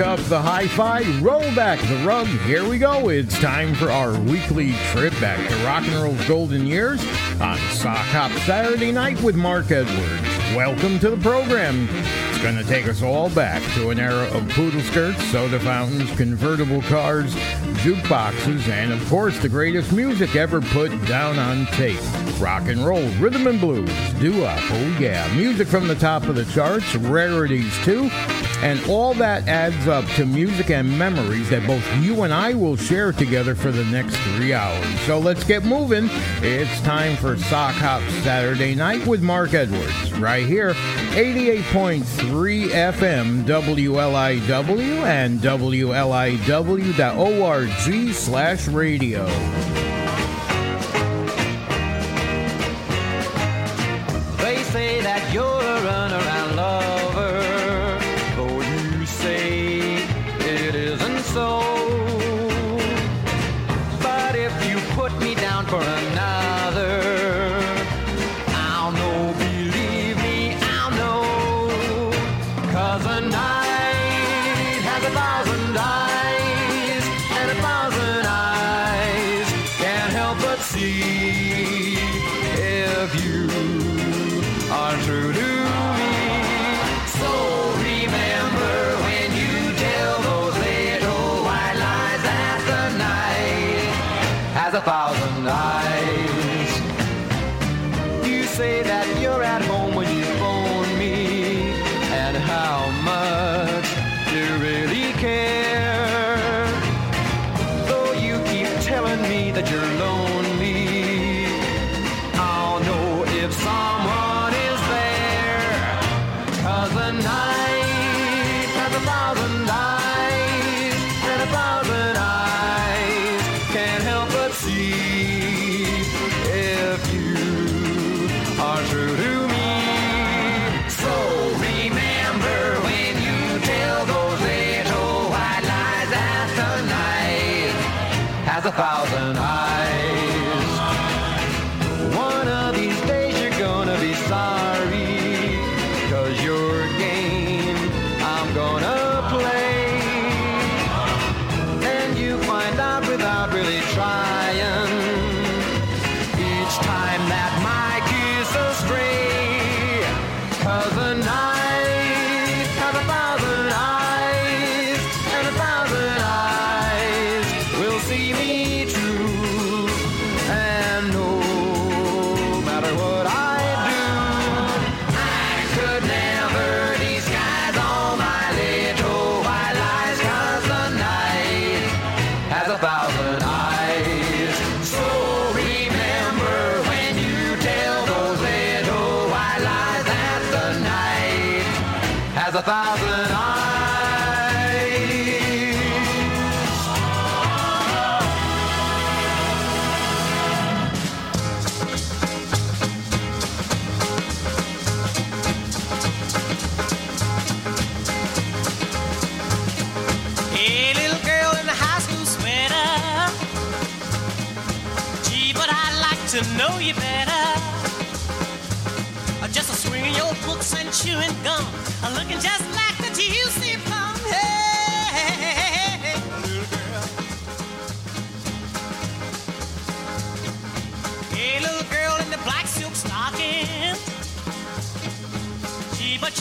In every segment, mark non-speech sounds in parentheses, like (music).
Up the hi-fi, roll back the rug. Here we go. It's time for our weekly trip back to rock and roll's golden years on Sock Hop Saturday Night with Mark Edwards. Welcome to the program. It's going to take us all back to an era of poodle skirts, soda fountains, convertible cars, jukeboxes, and of course the greatest music ever put down on tape. Rock and roll, rhythm and blues, doo-wop, oh yeah, music from the top of the charts, rarities too, and all that adds up to music and memories that both you and I will share together for the next three hours. So let's get moving. It's time for Sock Hop Saturday Night with Mark Edwards, right here, 88.3 FM WLIW and WLIW.org slash radio. That you're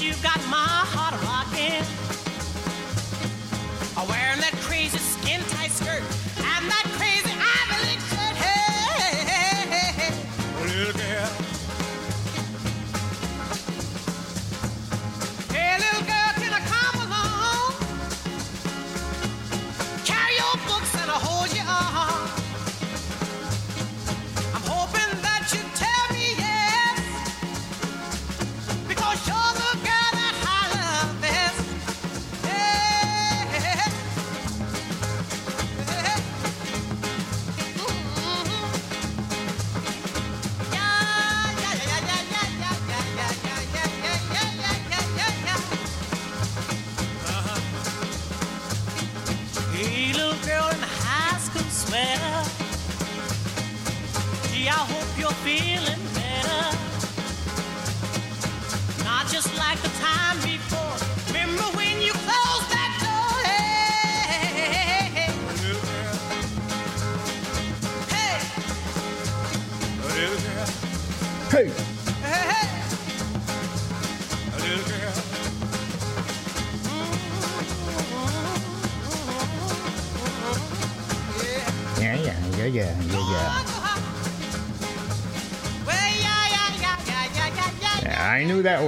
you got my heart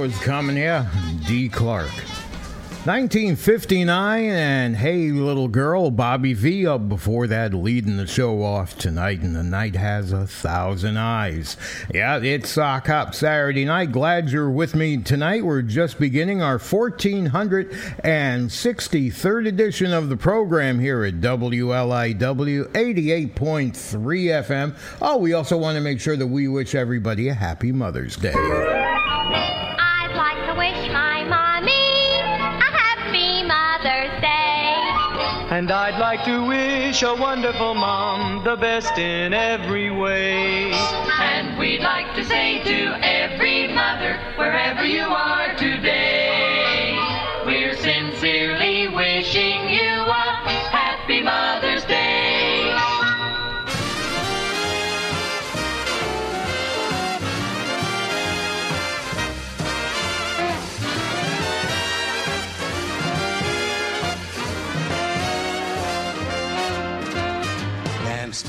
was coming, yeah. Dee Clark. 1959, and Hey Little Girl, Bobby Vee up before that, leading the show off tonight, and the night has a thousand eyes. Yeah, it's uh, Sock Hop Saturday night. Glad you're with me tonight. We're just beginning our 1463rd edition of the program here at WLIW 88.3 FM. Oh, we also want to make sure that we wish everybody a happy Mother's Day. And I'd like to wish a wonderful mom the best in every way. And we'd like to say to every mother, wherever you are today,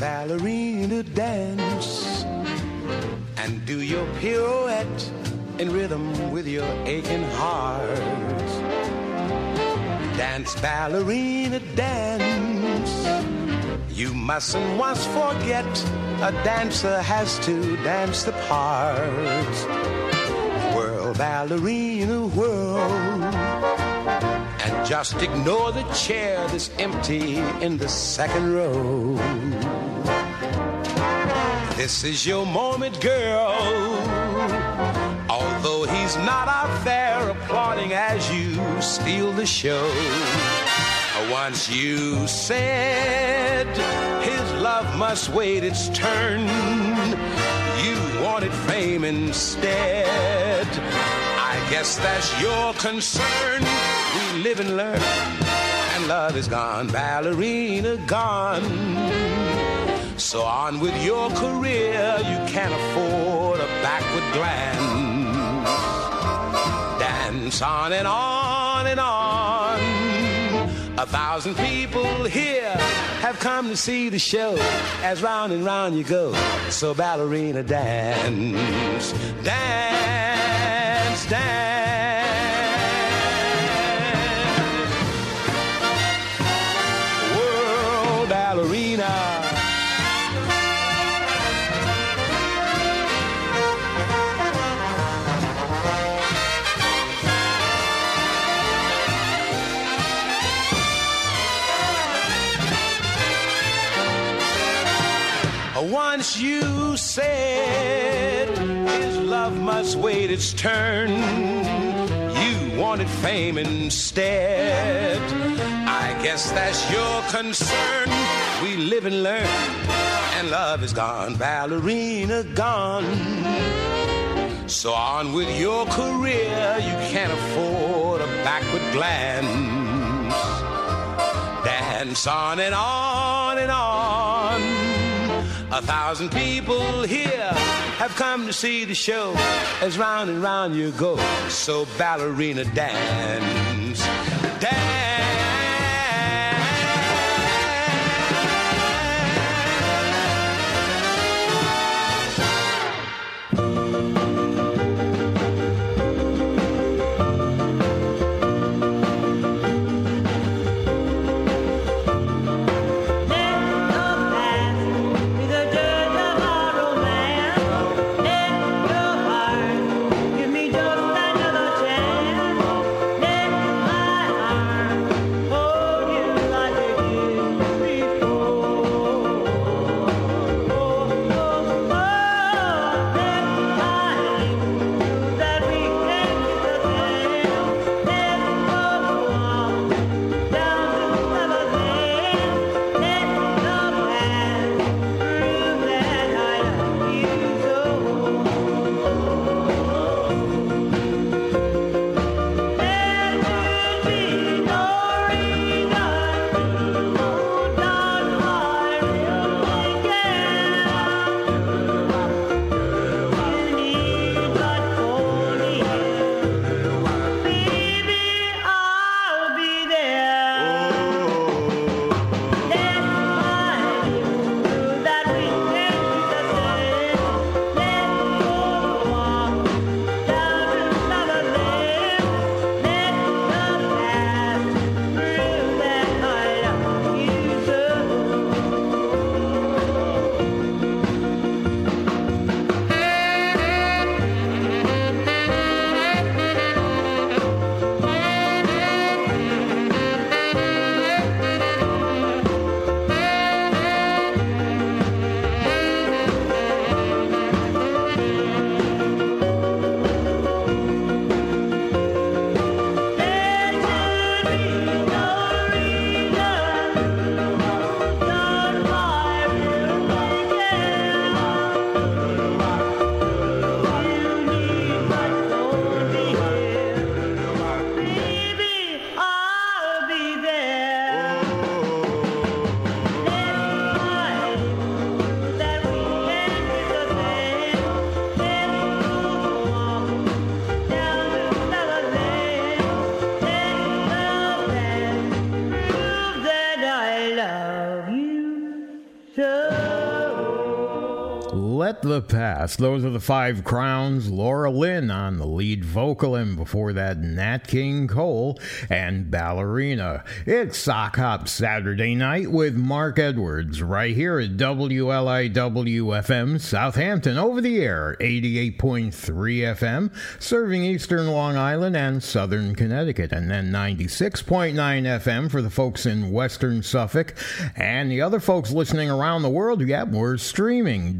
ballerina, dance. And do your pirouette in rhythm with your aching heart. Dance, ballerina, dance. You mustn't once forget a dancer has to dance the part. Whirl, ballerina, whirl. And just ignore the chair that's empty in the second row. This is your moment, girl. Although he's not out there applauding as you steal the show. Once you said his love must wait its turn. You wanted fame instead. I guess that's your concern. We live and learn, and love is gone, ballerina gone. So on with your career, you can't afford a backward glance. Dance on and on and on. A thousand people here have come to see the show as round and round you go. So ballerina dance, dance, dance. You said his love must wait its turn, you wanted fame instead. I guess that's your concern. We live and learn, and love is gone, ballerina gone. So on with your career, you can't afford a backward glance. Dance on and on and on. A thousand people here have come to see the show as round and round you go. So ballerina dance, dance. The Past. Those are the Five Crowns. Laura Lynn on the lead vocal, and before that, Nat King Cole and Ballerina. It's Sock Hop Saturday night with Mark Edwards right here at WLIW FM Southampton over the air, 88.3 FM, serving eastern Long Island and southern Connecticut, and then 96.9 FM for the folks in western Suffolk. And the other folks listening around the world, yeah, we're streaming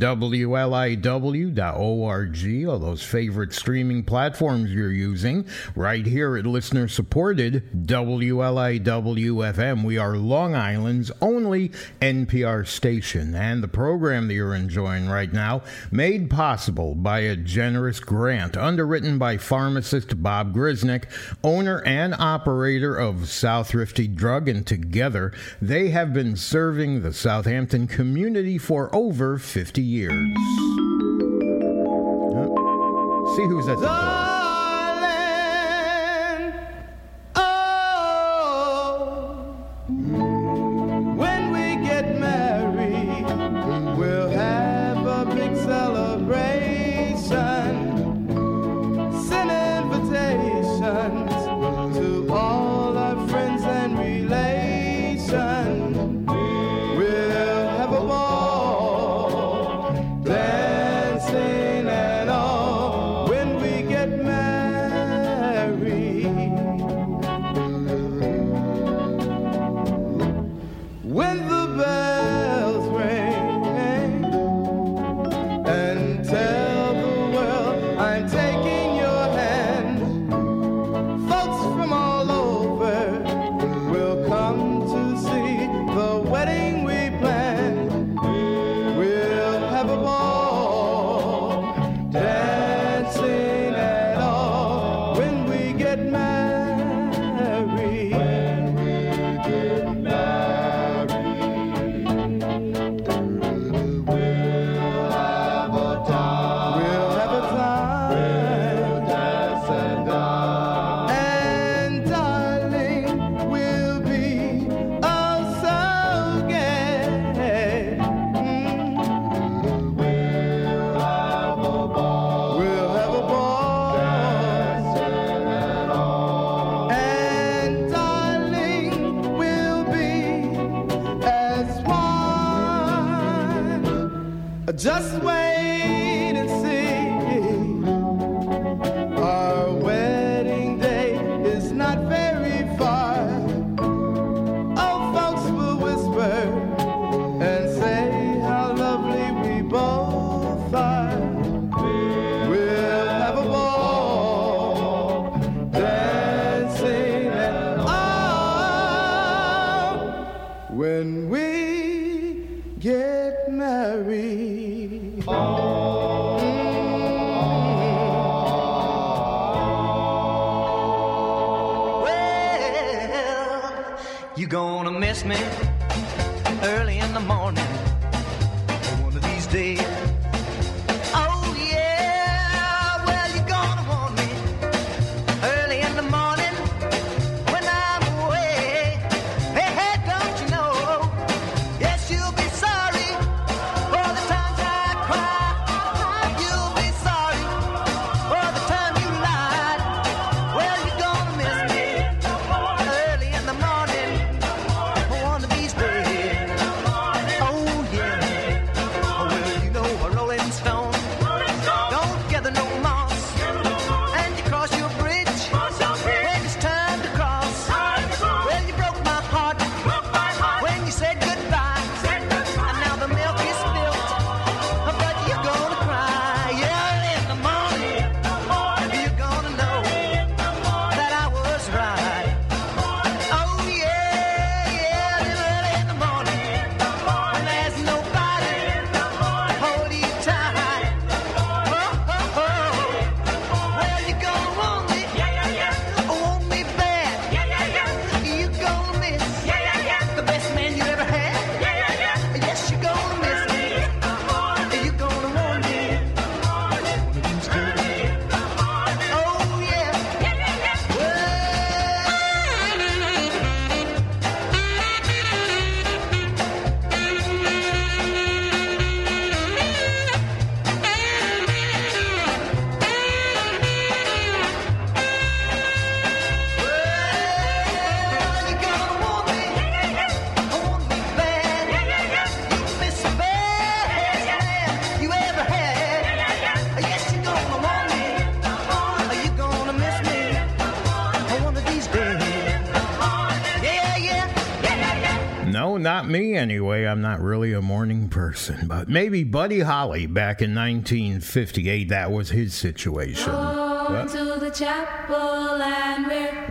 WLIW.org, all those favorite streaming platforms you're using, right here at listener supported WLIW FM. We are Long Island's only NPR station, and the program that you're enjoying right now made possible by a generous grant underwritten by pharmacist Bob Grisnick, owner and operator of South Thrifty Drug, and together they have been serving the Southampton community for over 50 years. See who's at the door. You're gonna miss me early in the morning. One of these days. Anyway, I'm not really a morning person, but maybe Buddy Holly back in 1958, that was his situation. To the chapel and we're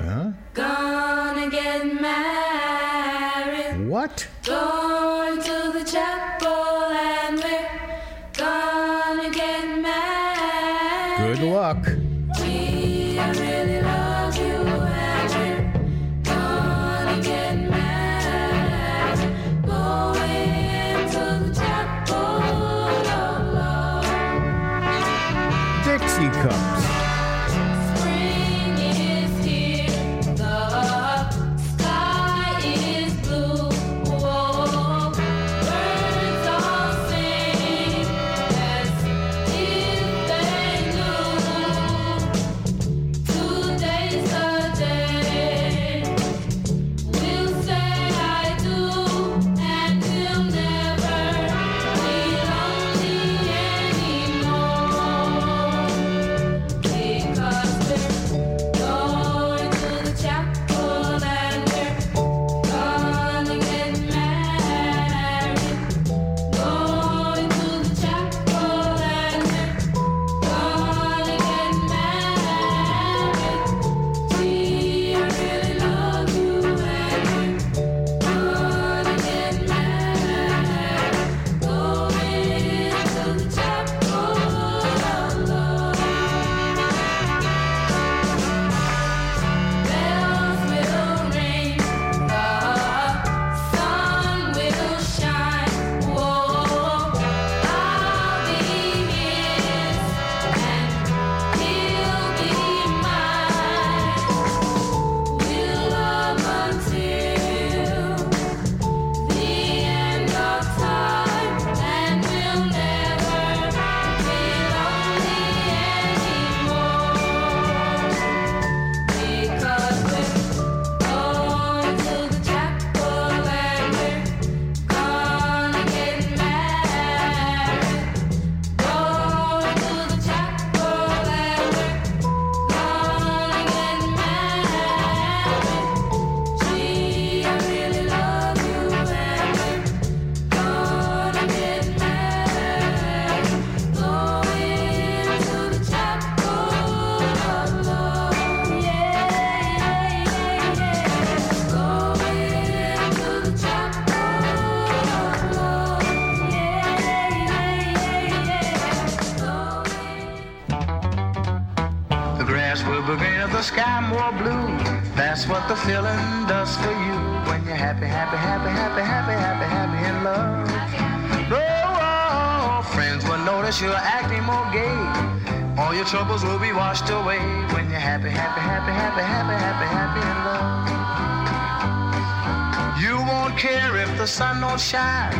care if the sun don't shine.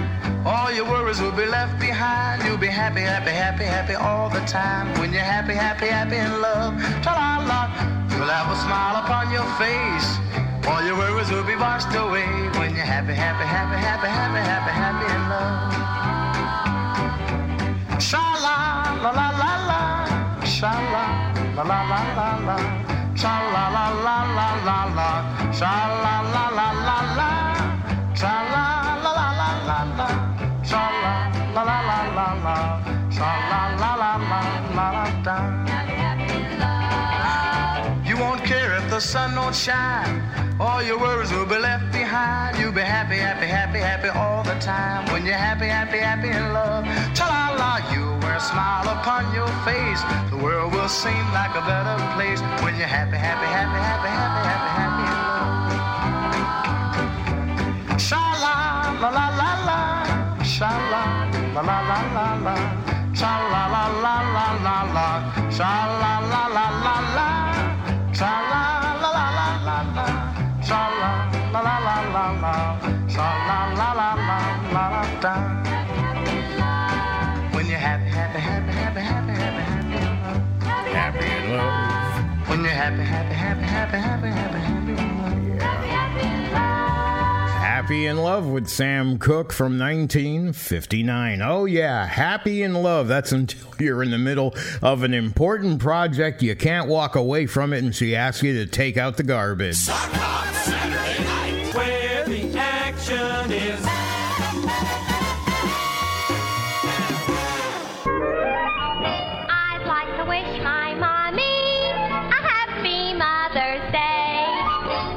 All your worries will be left behind. You'll be happy, happy, happy, happy all the time. When you're happy, happy, happy in love. Ta-la-la. You'll have a smile upon your face. All your worries will be washed away. When you're happy, happy, happy, happy, happy, happy, happy in love. Sha-la, la la la la. Sha-la, la la la la la. Sha-la sun don't shine. All your worries will be left behind. You'll be happy, happy, happy, happy all the time. When you're happy, happy, happy in love. Ta-la-la, you wear a smile upon your face. The world will seem like a better place. When you're happy, happy, happy, happy, happy, happy, happy in love. Sha-la, la la la happy, happy, happy, happy, happy in love. Happy in Love with Sam Cooke from 1959. Oh, yeah, Happy in Love. That's until (laughs) you're in the middle of an important project. You can't walk away from it, and she asks you to take out the garbage. Saturday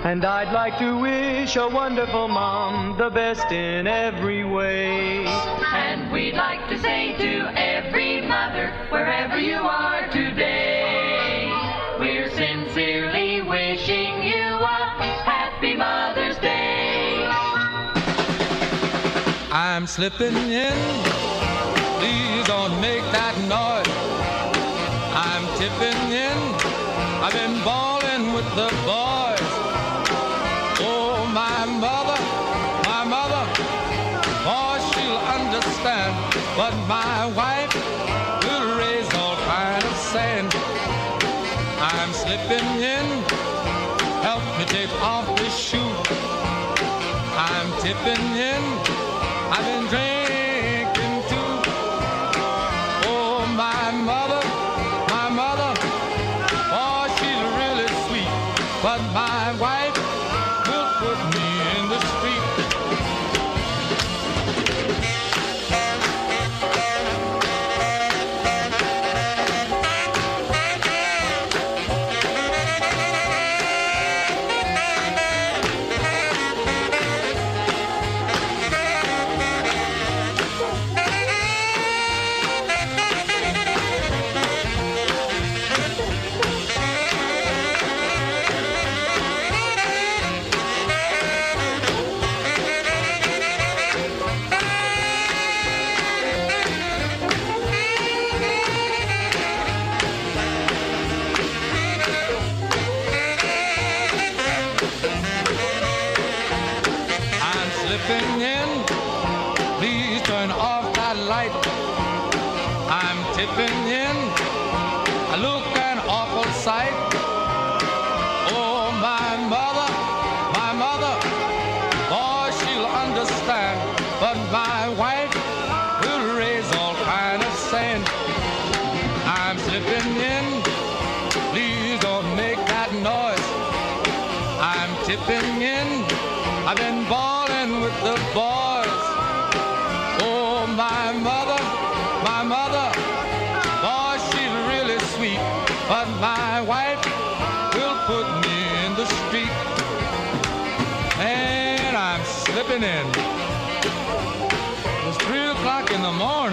And I'd like to wish a wonderful mom the best in every way. And we'd like to say to every mother, wherever you are today, we're sincerely wishing you a happy Mother's Day. I'm slipping in. Please don't make that noise. I'm tipping in. I've been balling with the boys. But my wife will raise all kind of sand. I'm slipping in. Help me take off this shoe. I'm tipping in. I've been drinking too. Oh, my mother, my mother, oh, she's really sweet. But my wife the morning.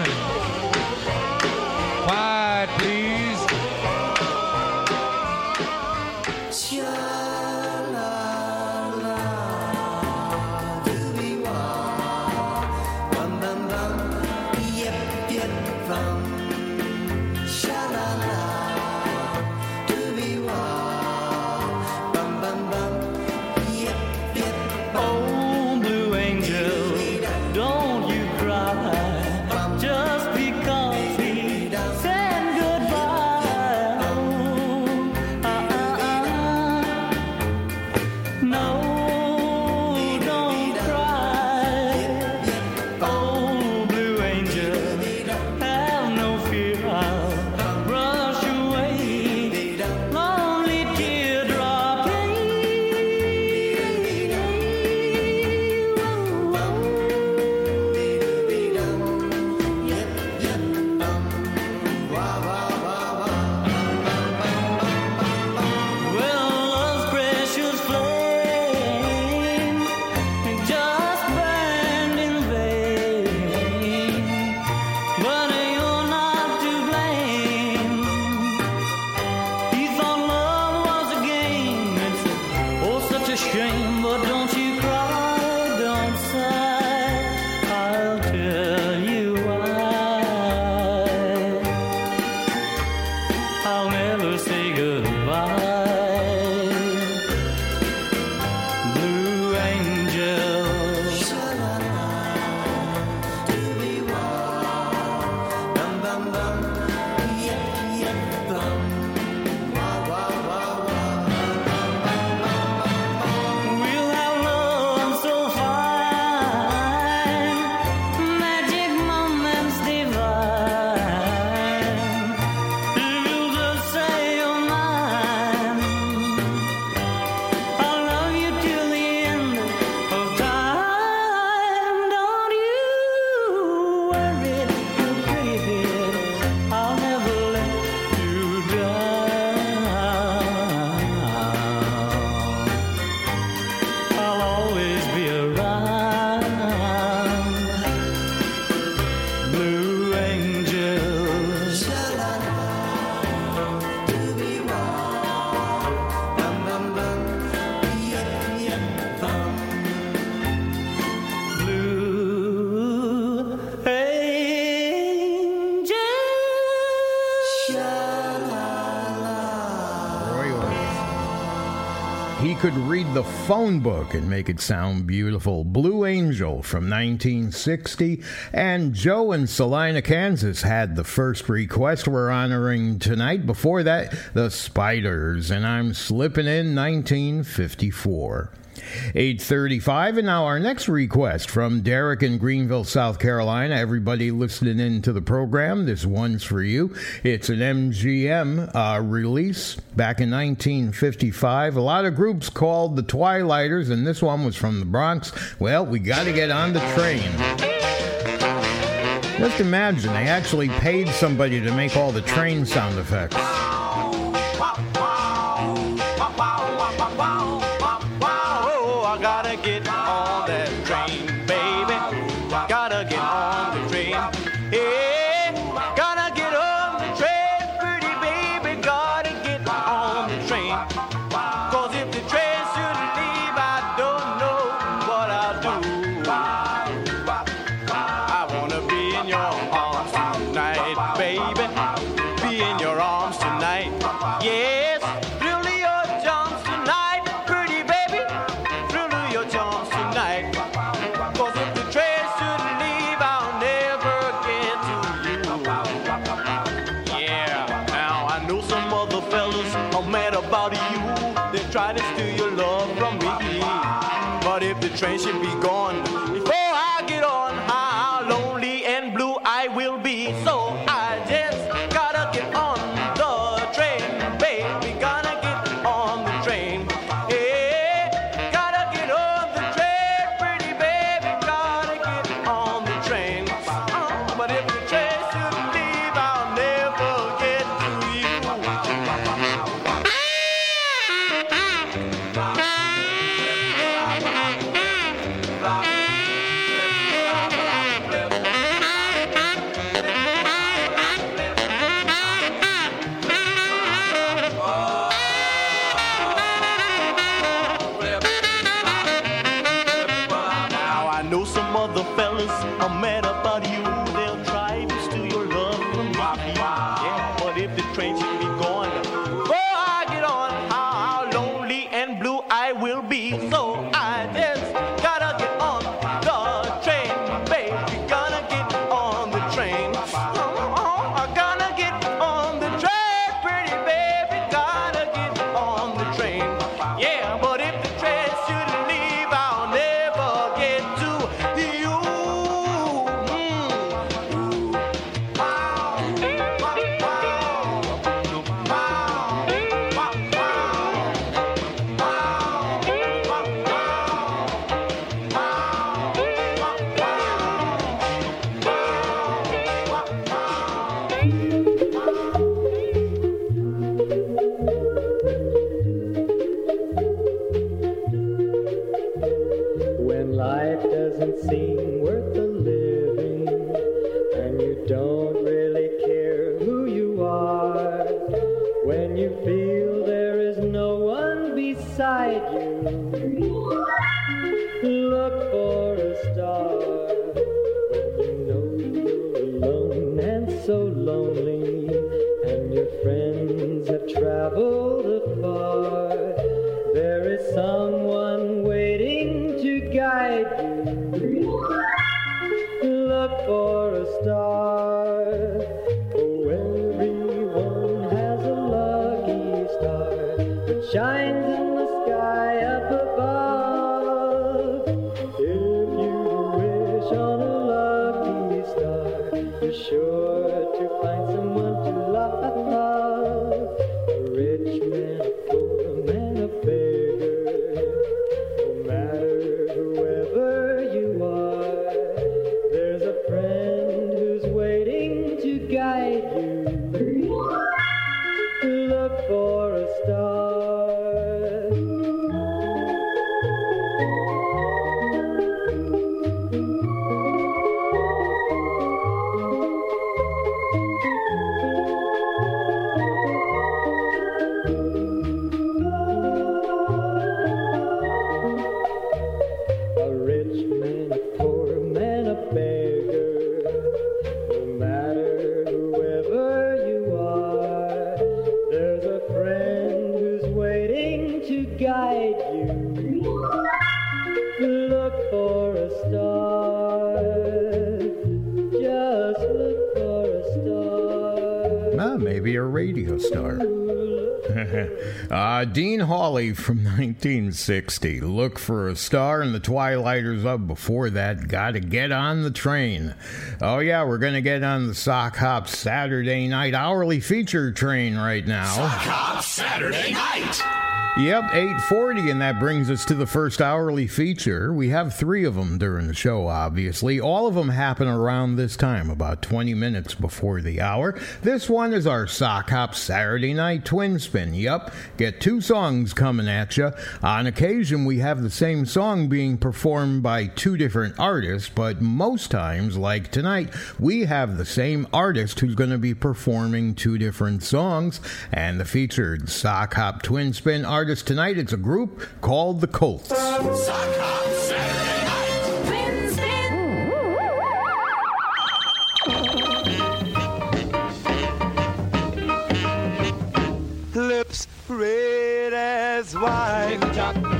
the phone book and make it sound beautiful. Blue Angel from 1960. And Joe in Salina, Kansas had the first request we're honoring tonight. Before that, The Spiders and I'm Slipping in 1954. 835. And now our next request from Derek in Greenville, South Carolina. Everybody listening in to the program, this one's for you. It's an MGM uh, release back in 1955. A lot of groups called the Twilighters, and this one was from the Bronx. Well, we got to get on the train. Just imagine, they actually paid somebody to make all the train sound effects. life doesn't seem worth the 1960. Look for a star and the Twilighters up before that. Gotta get on the train. Oh, yeah, we're gonna get on the Sock Hop Saturday night hourly feature train right now. Hop Saturday night. Yep, 840, and that brings us to the first hourly feature. We have three of them during the show, obviously. All of them happen around this time, about 20 minutes before the hour. This one is our Sock Hop Saturday Night Twin Spin. Yep, get two songs coming at you. On occasion, we have the same song being performed by two different artists, but most times, like tonight, we have the same artist who's going to be performing two different songs. And the featured Sock Hop Twin Spin artist tonight It's a group called the Colts. Lips red as wine.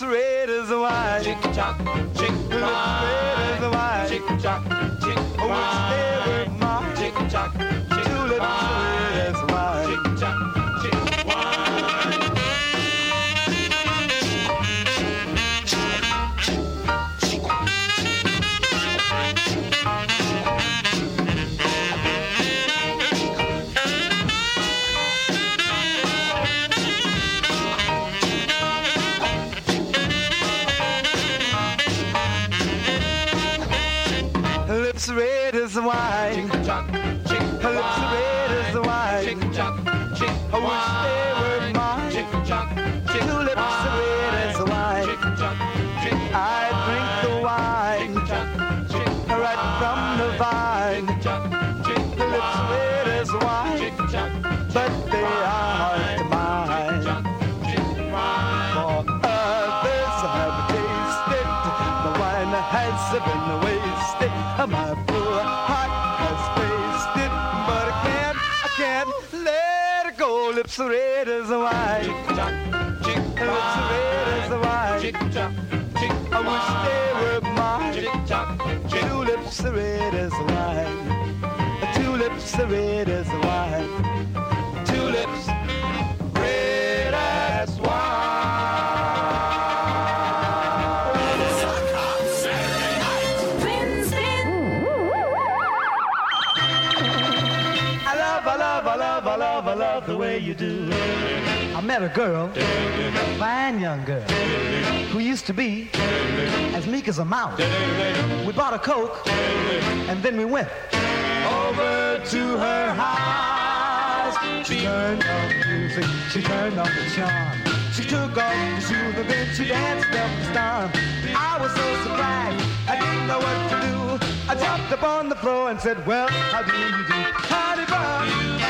It go. Lips red as wine. Lips red as wine. I wish they were mine. Two met a girl, a fine young girl, who used to be as meek as a mouse. We bought a Coke, and then we went over to her house. She turned on the music, she turned on the charm. She took off the shoe, the bench, She danced up the storm. I was so surprised. I didn't know what to do. I jumped up on the floor and said, Well, how do you do? Honey bun,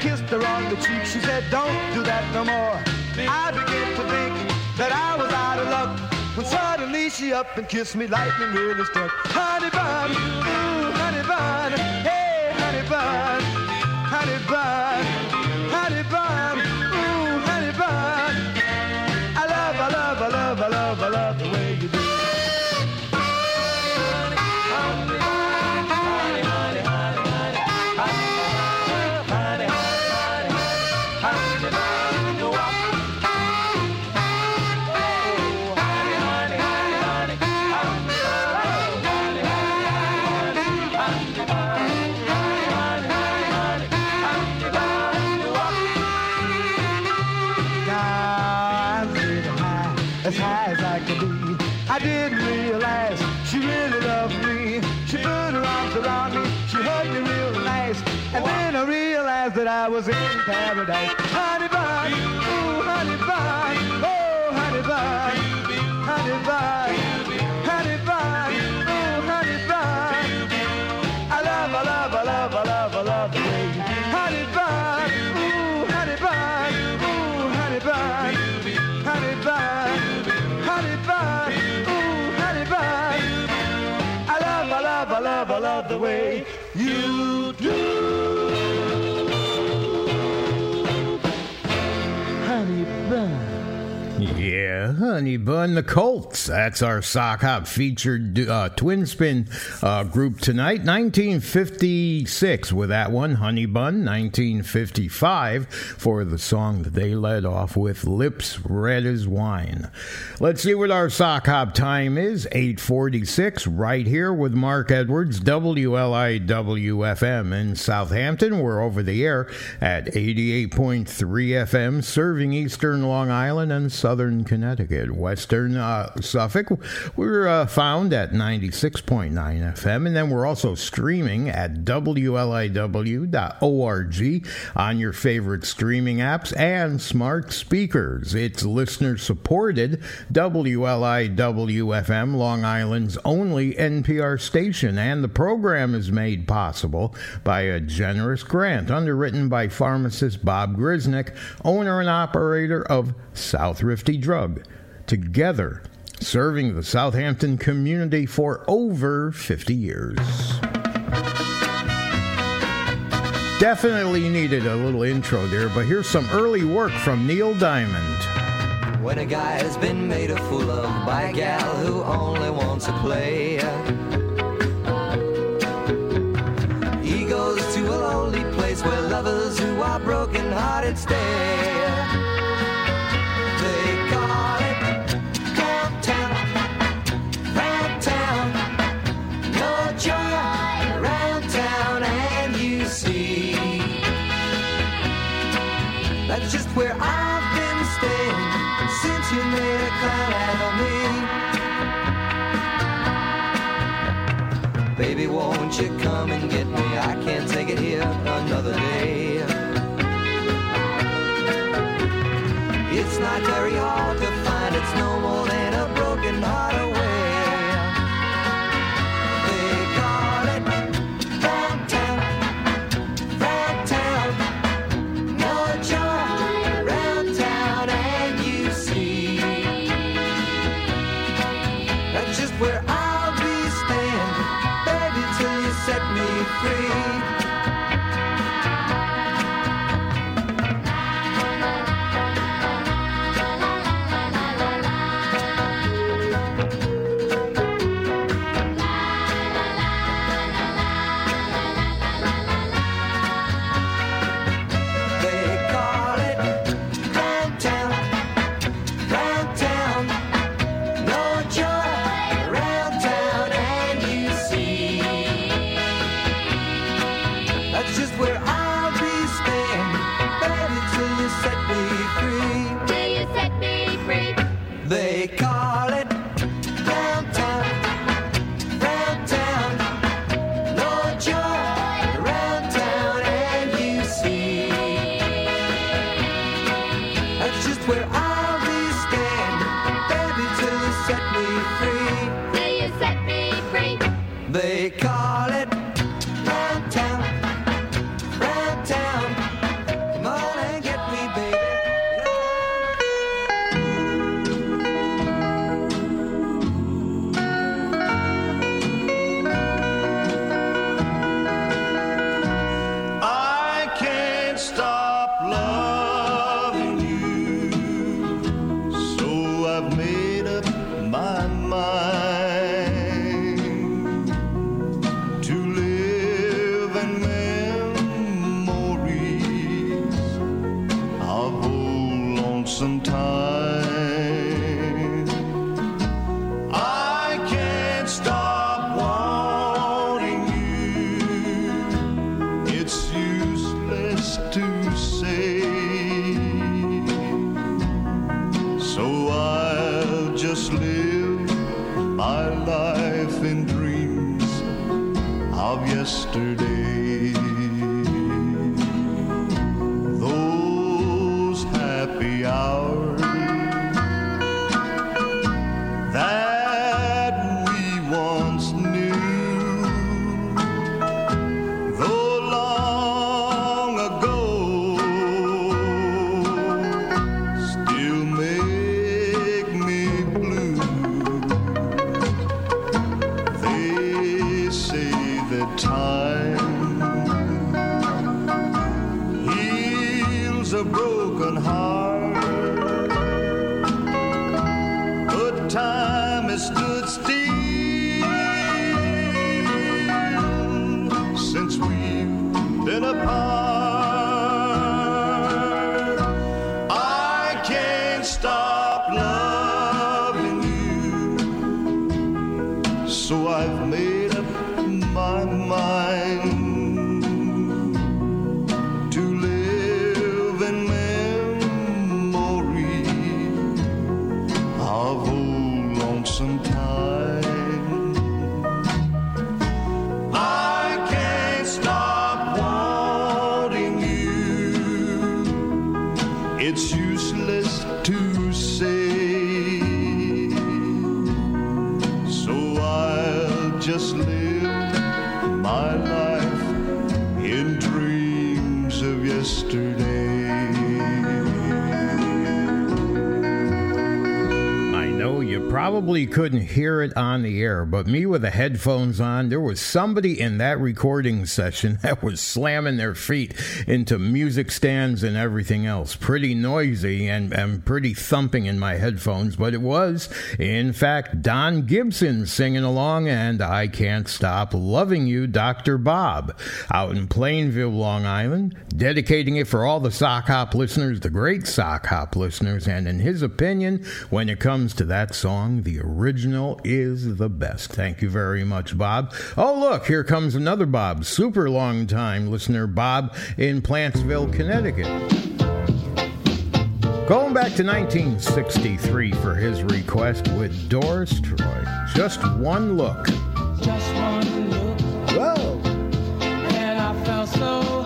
kissed her on the cheek. She said, Don't do that no more. I began to think that I was out of luck. When suddenly she up and kissed me, lightning really struck. Honey bun, ooh, honey bun, hey, honey bun, honey bun, honey bun, I was in paradise. Honey Bun the Colts. That's our sock hop featured uh, twin spin uh, group tonight. 1956 with that one, Honey Bun. 1955 for the song that they led off with, Lips Red as Wine. Let's see what our sock hop time is. 846 right here with Mark Edwards, WLIWFM in Southampton. We're over the air at 88.3 FM, serving eastern Long Island and southern Connecticut. Western uh, Suffolk, we're uh, found at 96.9 FM, and then we're also streaming at WLIW.org on your favorite streaming apps and smart speakers. It's listener supported WLIW-FM, Long Island's only NPR station, and the program is made possible by a generous grant underwritten by pharmacist Bob Grisnick, owner and operator of South Rifty Drug. Together, serving the Southampton community for over 50 years. Definitely needed a little intro there, but here's some early work from Neil Diamond. When a guy has been made a fool of by a gal who only wants to play, he goes to a lonely place where lovers who are broken hearted stay. They call couldn't hear it on the air, but me with the headphones on, there was somebody in that recording session (laughs) that was slamming their feet into music stands and everything else. Pretty noisy and, and pretty thumping in my headphones, but it was, in fact, Don Gibson singing along, and I Can't Stop Loving You, Dr. Bob, out in Plainview, Long Island, dedicating it for all the sock hop listeners, the great sock hop listeners, and in his opinion, when it comes to that song, the original is the best. Thank you very much, Bob. Oh, look, here comes another Bob, super long time listener, Bob in Plantsville, Connecticut. Going back to 1963 for his request with Doris Troy. Just one look. Just one look. Whoa. And I felt so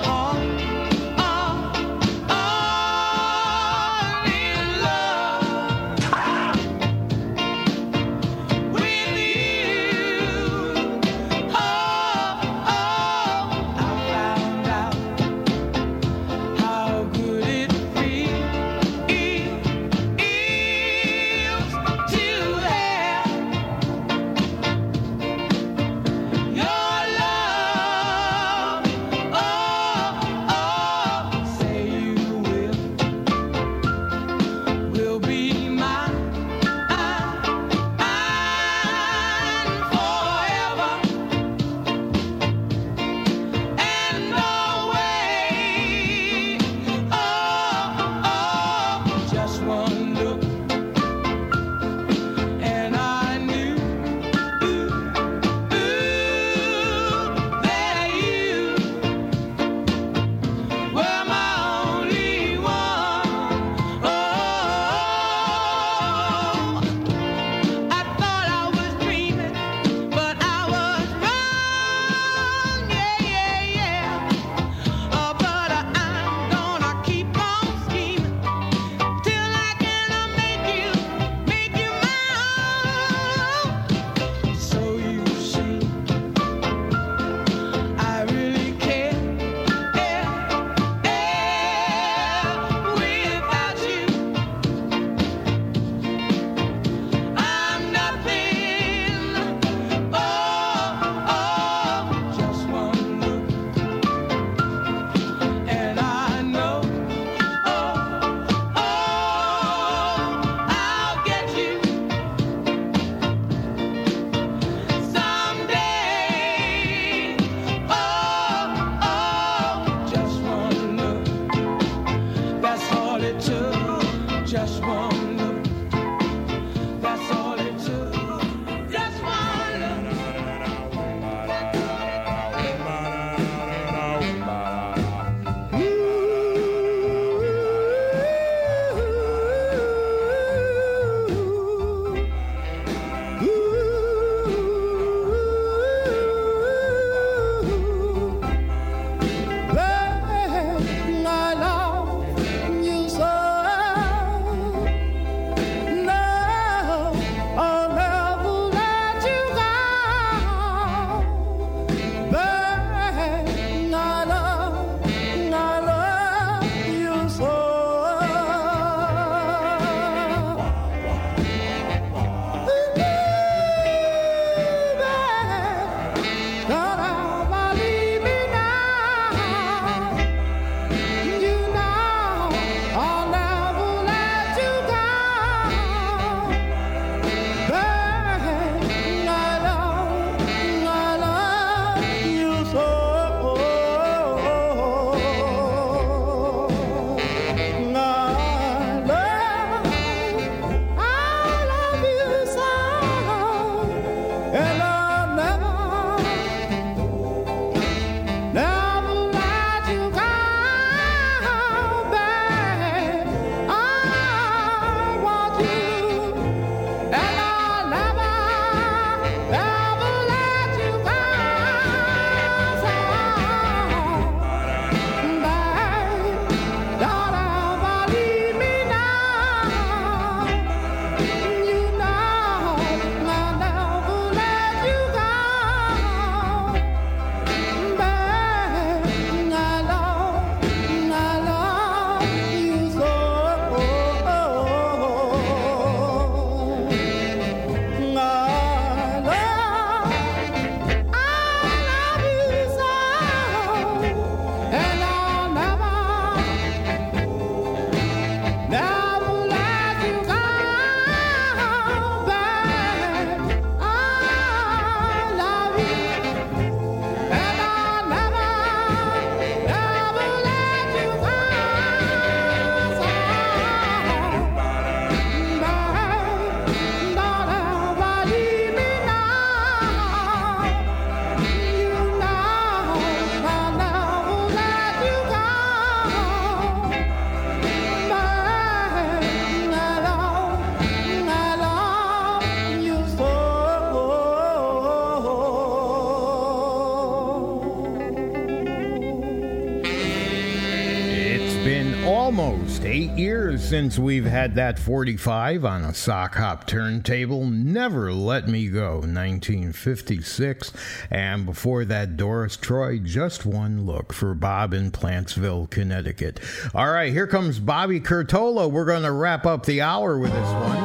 since we've had that 45 on a sock hop turntable, Never Let Me Go, 1956. And before that, Doris Troy, Just One Look for Bob in Plantsville, Connecticut. All right, here comes Bobby Curtola. We're going to wrap up the hour with this one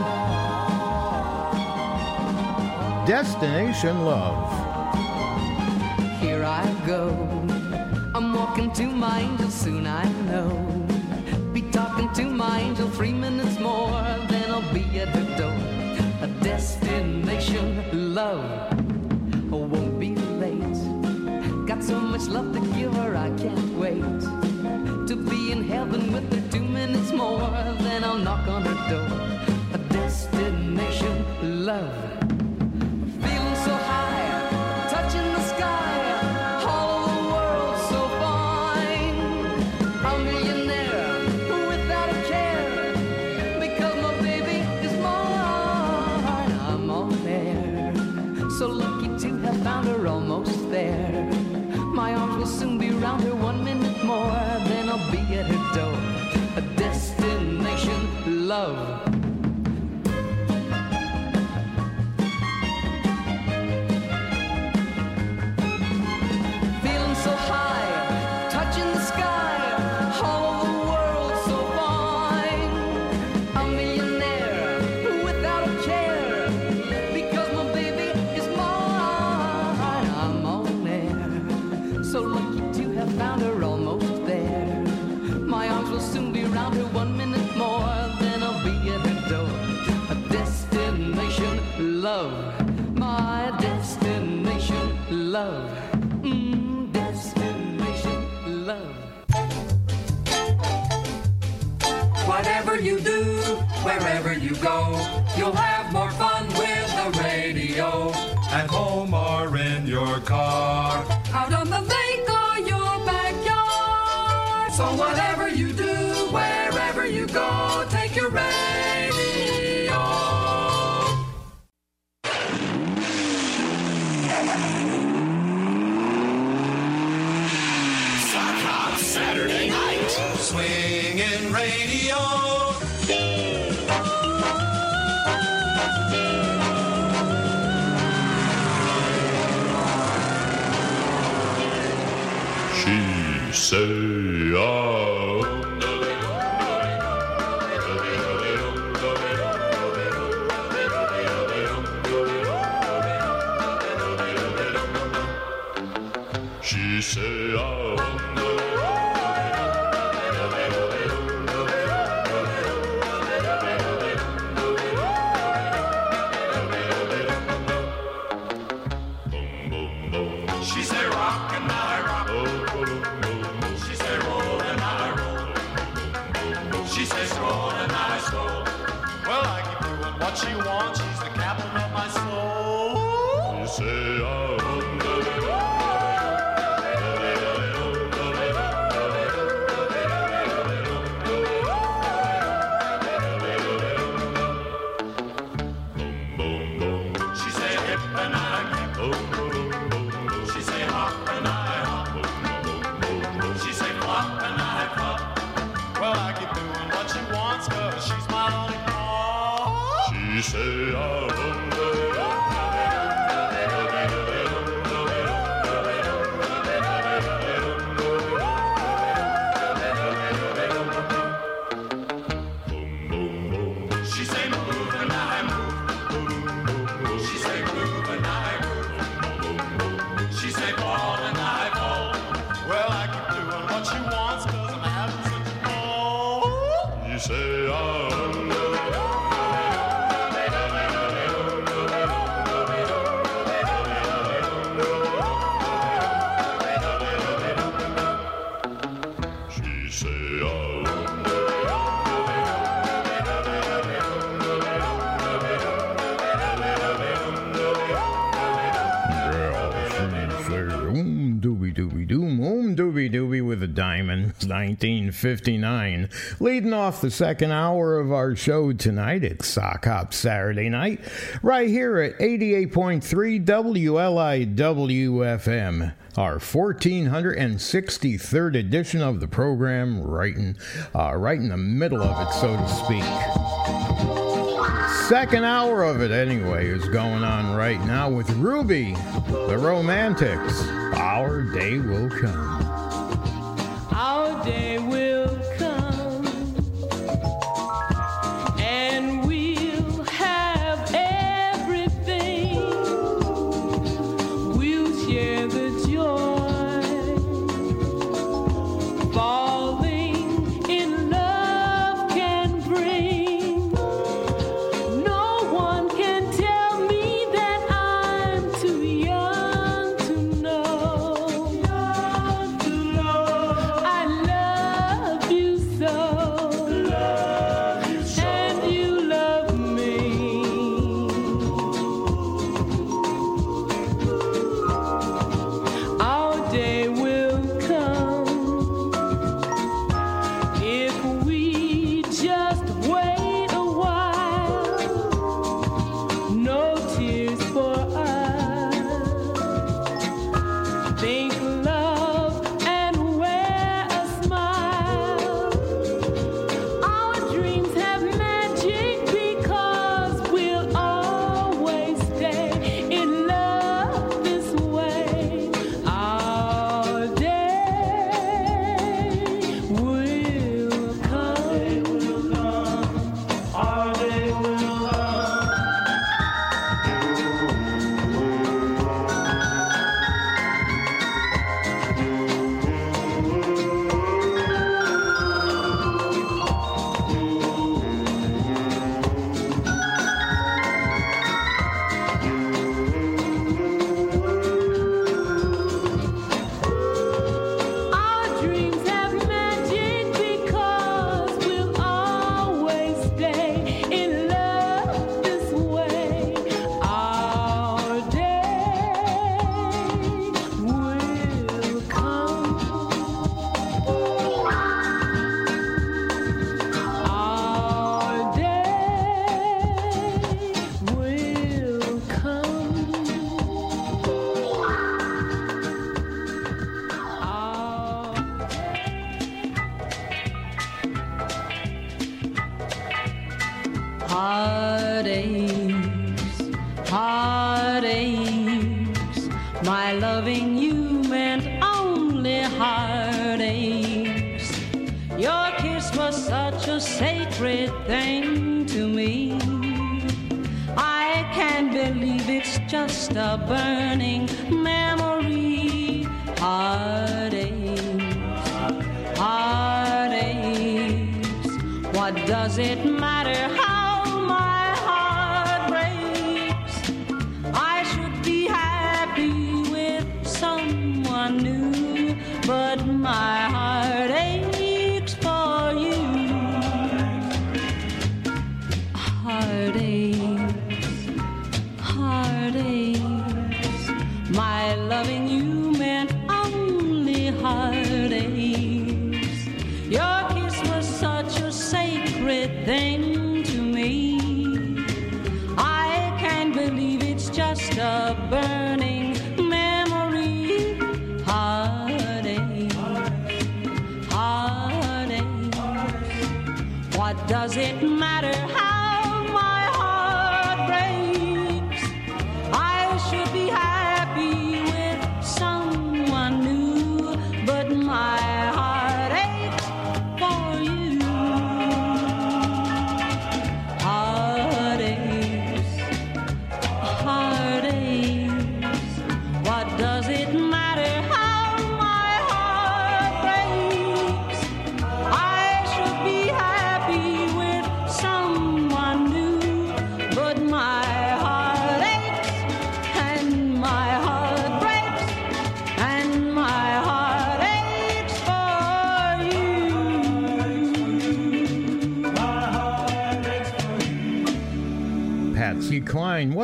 Destination Love. Here I go. I'm walking to miles, soon I talking to my angel oh, three minutes more, then I'll be at her door. A destination love I won't be late. Got so much love to give her, I can't wait to be in heaven with her two minutes more. Then I'll knock on her door. At home or in your car. Out on the lake or your backyard. So whatever you 1959. Leading off the second hour of our show tonight, it's Sock Hop Saturday night, right here at 88.3 WLIWFM. Our 1463rd edition of the program, right in, uh, right in the middle of it, so to speak. Second hour of it, anyway, is going on right now with Ruby, the Romantics. Our day will come. Our day will Heartaches, heartaches. My loving you meant only heartaches. Your kiss was such a sacred thing to me. I can't believe it's just a burning memory. Heartaches, heartaches. What does it matter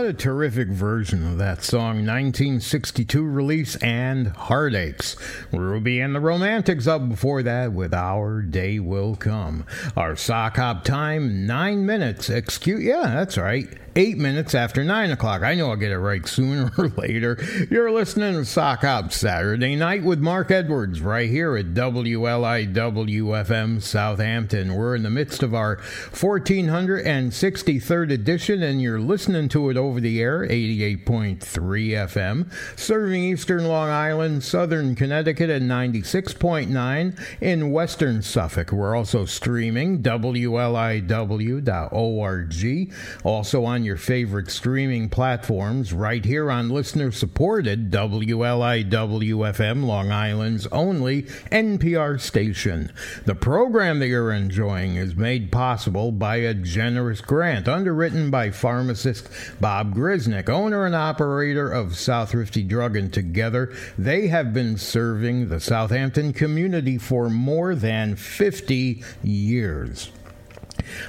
A terrific version of that song. 1962 release and Heartaches. Ruby and the Romantics up before that with Our Day Will Come. Our sock hop time, nine minutes. Excuse, yeah, that's right. Eight minutes after nine o'clock. I know I'll get it right sooner (laughs) or later. You're listening to Sock Hop Saturday night with Mark Edwards right here at WLIWFM Southampton. We're in the midst of our 1463rd edition, and you're listening to it over the air, 88.3 FM, serving eastern Long Island, southern Connecticut, and 96.9 in western Suffolk. We're also streaming WLIW.org, also on your favorite streaming platforms, right here on listener supported WLIWFM, Long Island's only NPR station. The program that you're enjoying is made possible by a generous grant underwritten by pharmacist Bob Grisnick, owner and operator of Southrifty Drug, and together they have been serving the Southampton community for more than 50 years.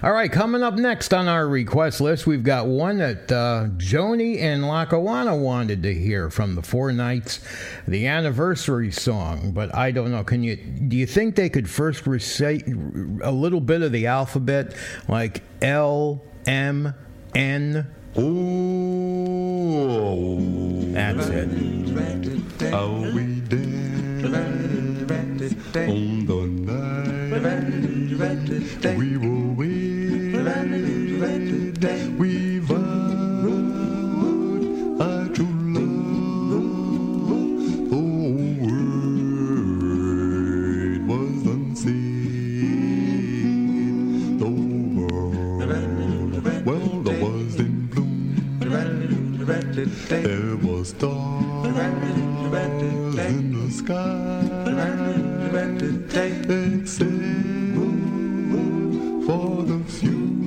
All right, coming up next on our request list, we've got one that uh, Joni and Lackawanna wanted to hear from the Four Knights, the anniversary song. But I don't know. Can you? Do you think they could first recite a little bit of the alphabet, like L M N? Oh, that's it. How we dance on the night we were wed. We vowed true love. Was unsaid. The world, well, was in bloom. There was stars in the sky, except for the few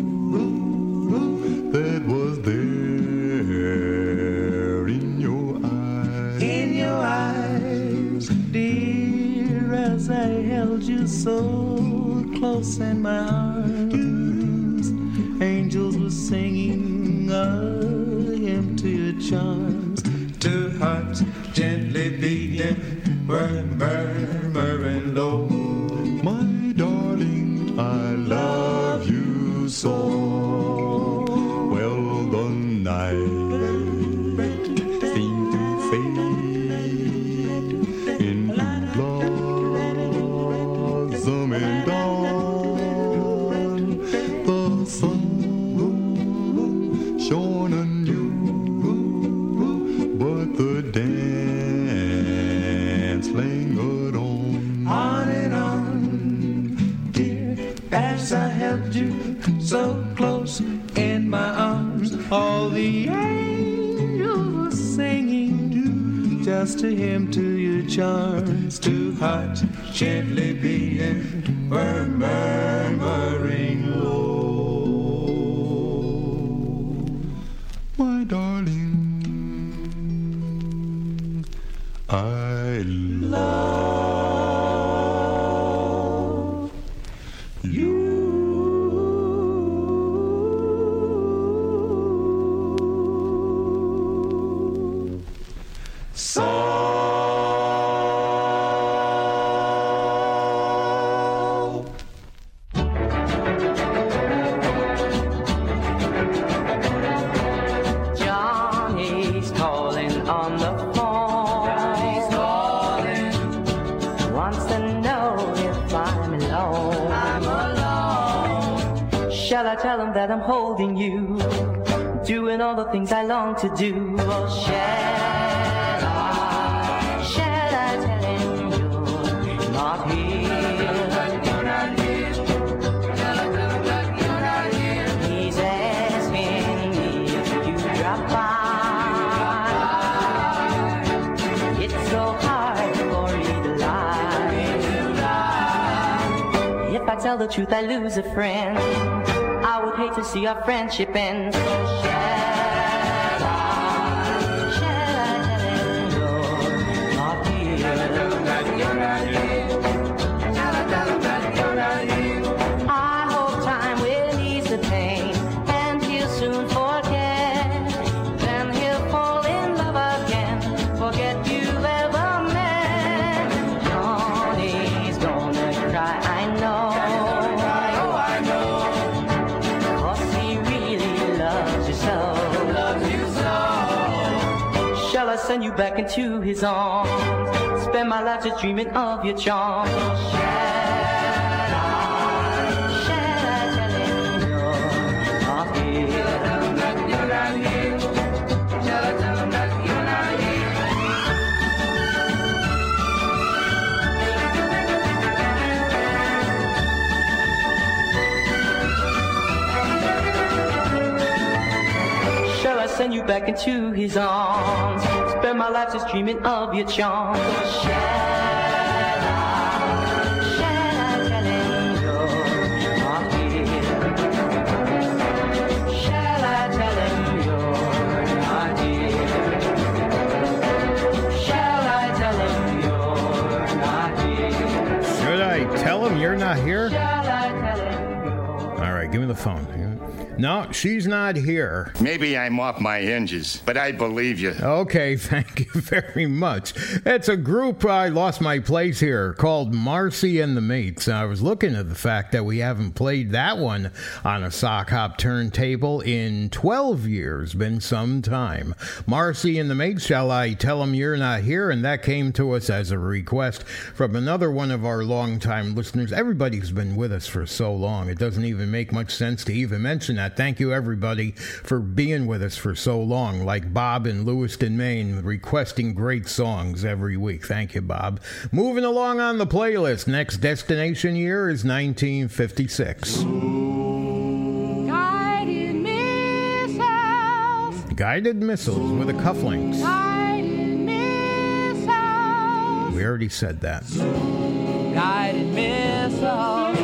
that was there in your eyes. In your eyes, dear, as I held you so close in my arms, angels were singing a hymn to your charms. Two hearts gently beating, were murmuring low. So. Well, the night seemed to fade into blossoming dawn. The sun shone anew, but the dance lingered on. On and on, dear, as I held you so close in my arms, all the angels were singing just a hymn to your charms. Two hearts gently beating murmuring low. My darling, I love to do. Or shall I? Shall I tell him you're not here? He's asking me if you drop by. It's so hard for to lie. If I tell the truth, I lose a friend. I would hate to see our friendship end. So shall into? Spend my life just dreaming of your charms. Send you back into his arms? Spend my life just dreaming of your here? Should I tell him you're not here? All right, give me the phone. No, she's not here. Maybe I'm off my hinges, but I believe you. Okay, (laughs) thank you (laughs) very much. It's a group I lost my place here called Marcy and the Mates. I was looking at the fact that we haven't played that one on a sock hop turntable in 12 years. Been some time. Marcy and the Mates, shall I tell them you're not here? And that came to us as a request from another one of our longtime listeners. Everybody's been with us for so long, it doesn't even make much sense to even mention that. Thank you, everybody, for being with us for so long, like Bob in Lewiston, Maine, requesting great songs every week. Thank you, Bob. Moving along on the playlist, next destination year is 1956. Guided missiles, Guided missiles with a cufflinks. guided missiles, We already said that. guided missiles.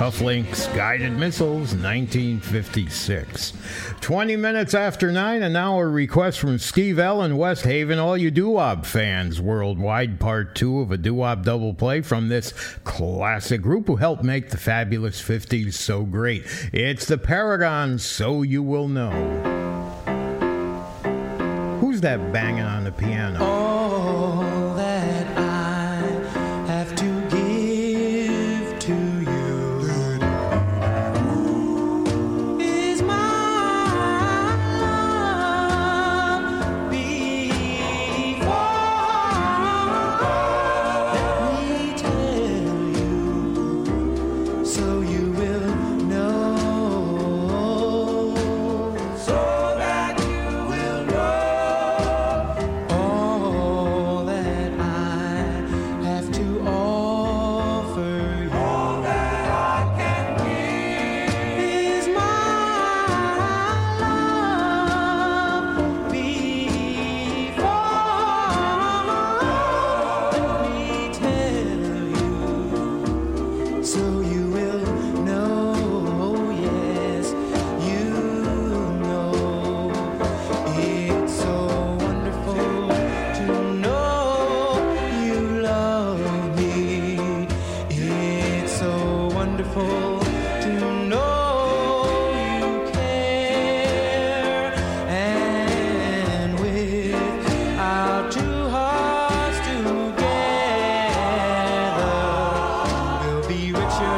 cufflinks, guided missiles, 1956. 20 minutes after 9, an hour request from Steve L. in West Haven, all you doo fans worldwide, part two of a doo double play from this classic group who helped make the fabulous 50s so great. It's the Paragon, so you will know. Who's that banging on the piano?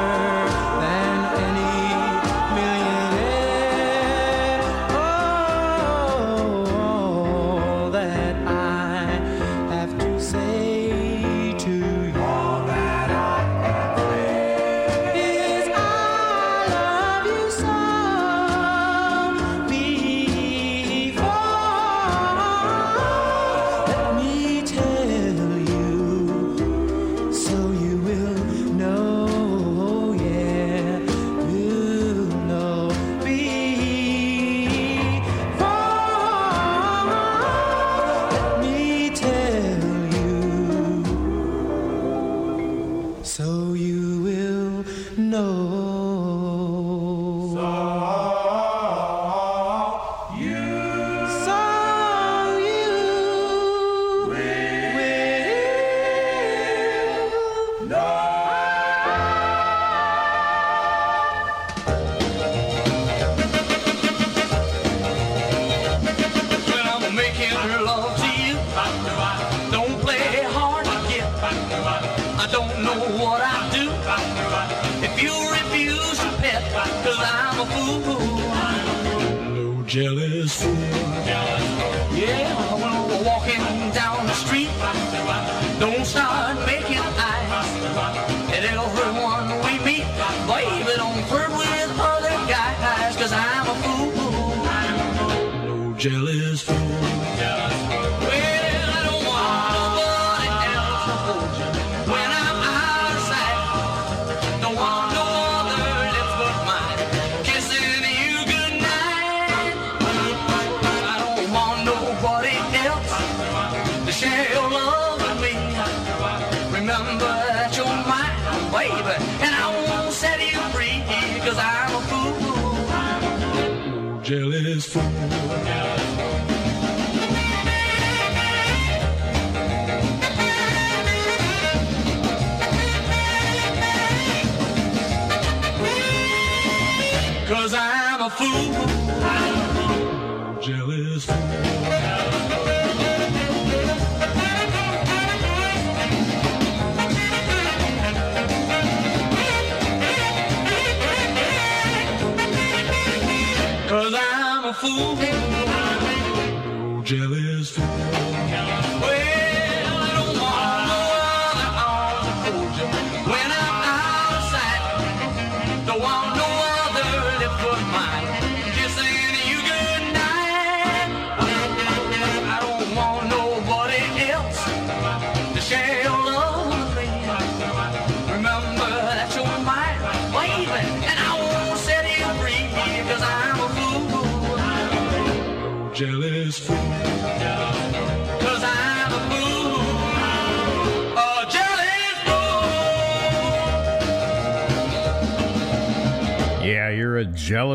burn.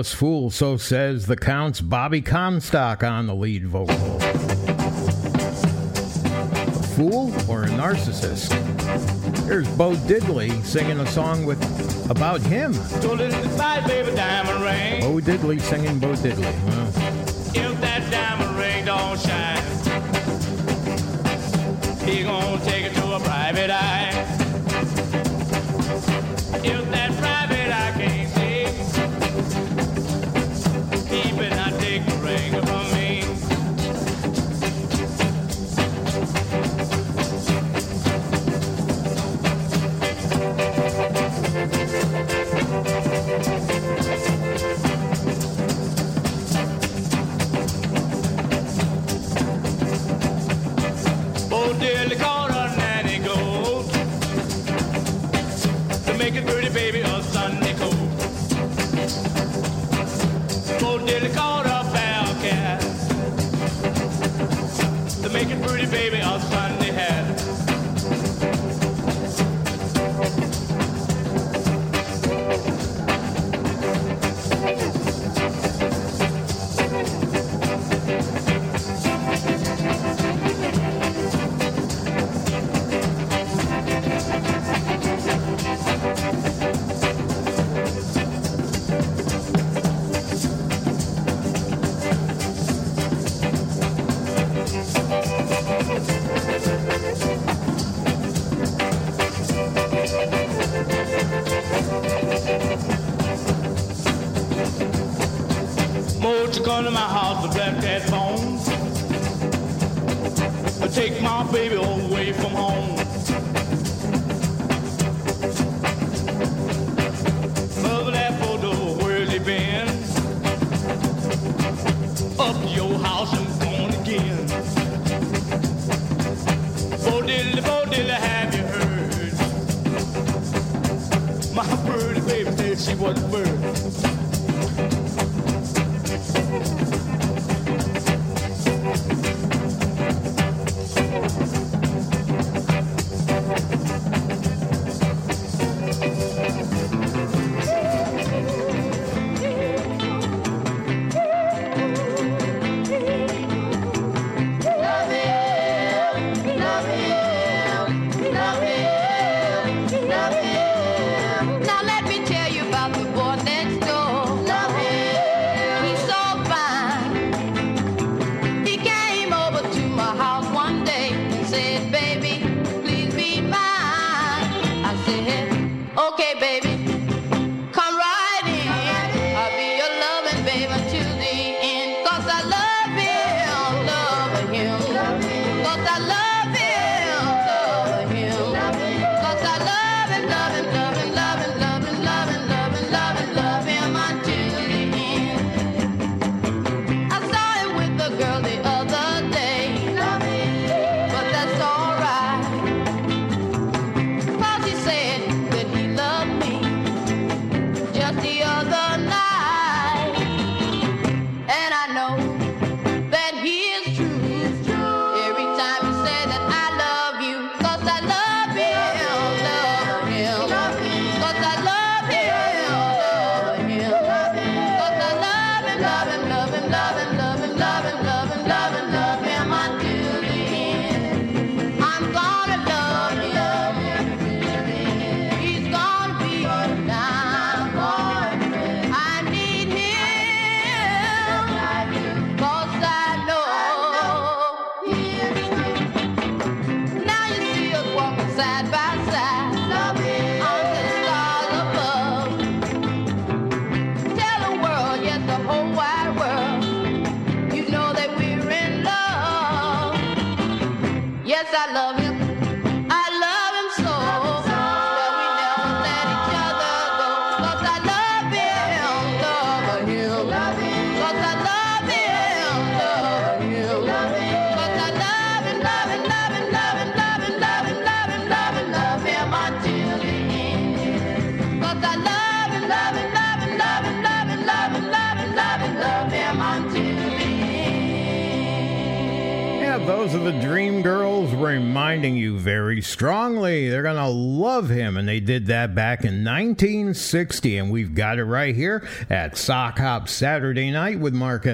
fool, so says the Count's Bobby Comstock on the lead vocal. A fool or a narcissist? Here's Bo Diddley singing a song with about him. It baby, diamond ring. Bo Diddley singing Bo Diddley. If that diamond ring don't shine, he gonna take it to a private eye. what bird. did that back in 1960, and we've got it right here at Sock Hop Saturday night with Mark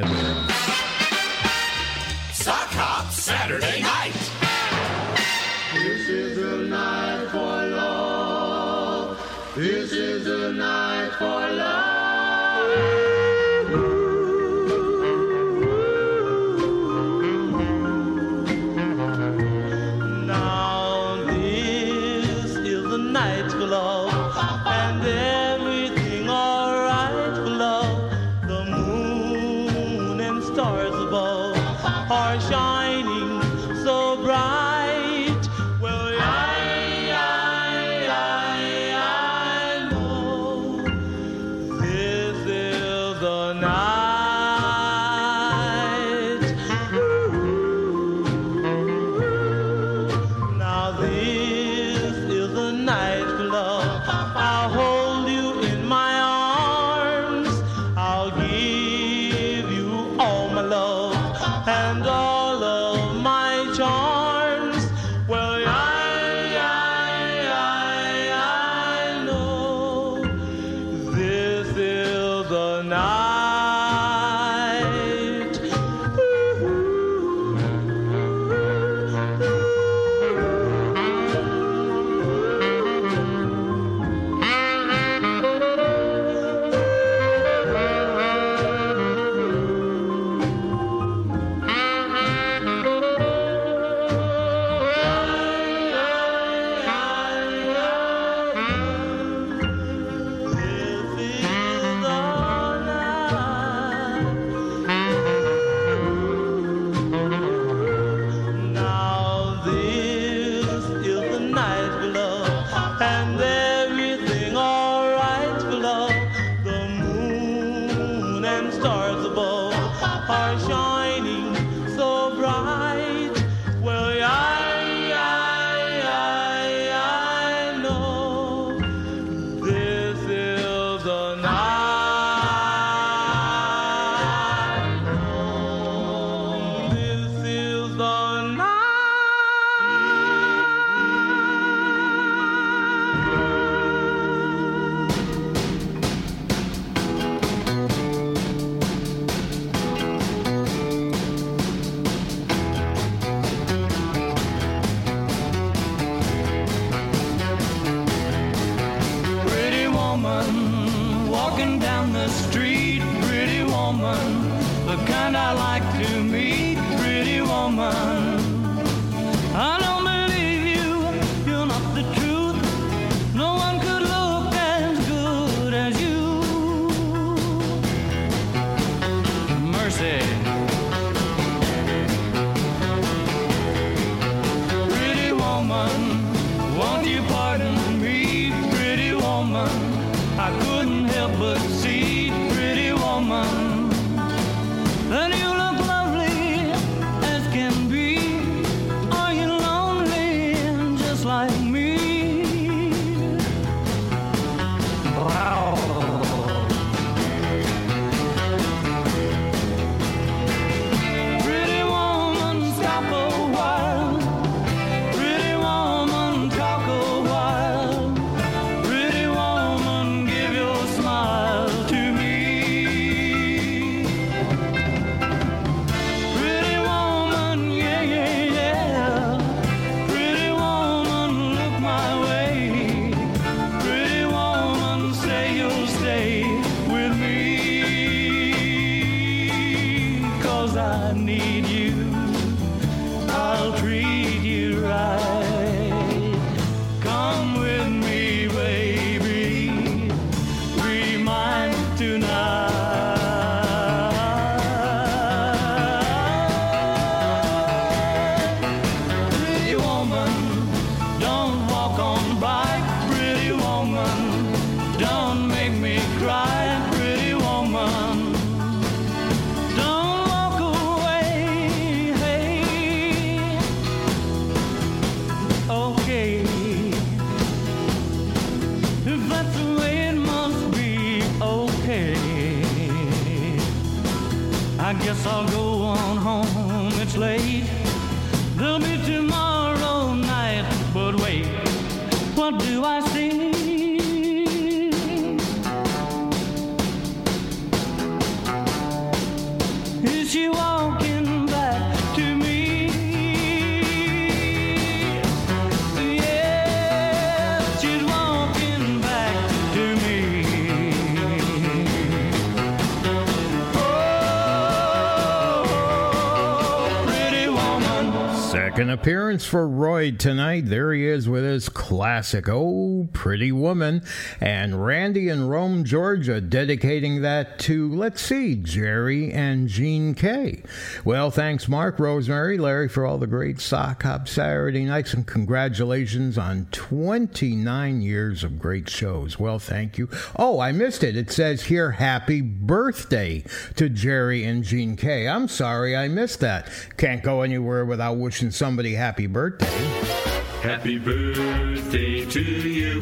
Second for Roy tonight. There he is with his classic, Oh, Pretty Woman. And Randy in Rome, Georgia, dedicating that to, let's see, Jerry and Jean Kay. Well, thanks, Mark, Rosemary, Larry, for all the great sock hop Saturday nights, and congratulations on 29 years of great shows. Well, thank you. Oh, I missed it. It says here, happy birthday to Jerry and Jean Kay. I'm sorry I missed that. Can't go anywhere without wishing somebody happy birthday. Happy birthday to you.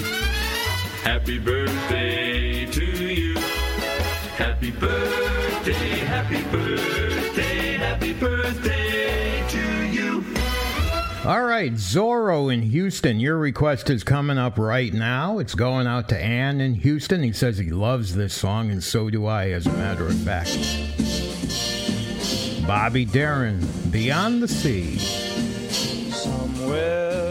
Happy birthday to you. Happy birthday, happy birthday, happy birthday to you. All right, Zorro in Houston, your request is coming up right now. It's going out to Ann in Houston. He says he loves this song, and so do I, as a matter of fact. Bobby Darin, Beyond the Sea. Somewhere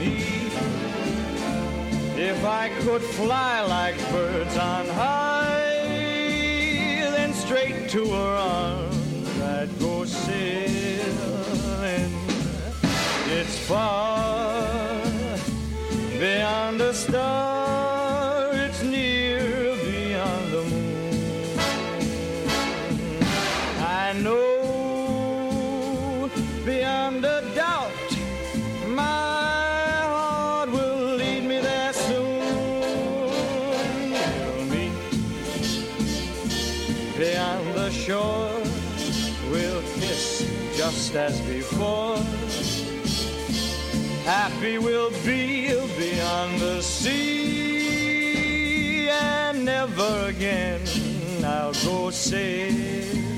If I could fly like birds on high, then straight to her arms I'd go sailing. It's far beyond a star, just as before. Happy we'll be beyond the sea, and never again I'll go sailing.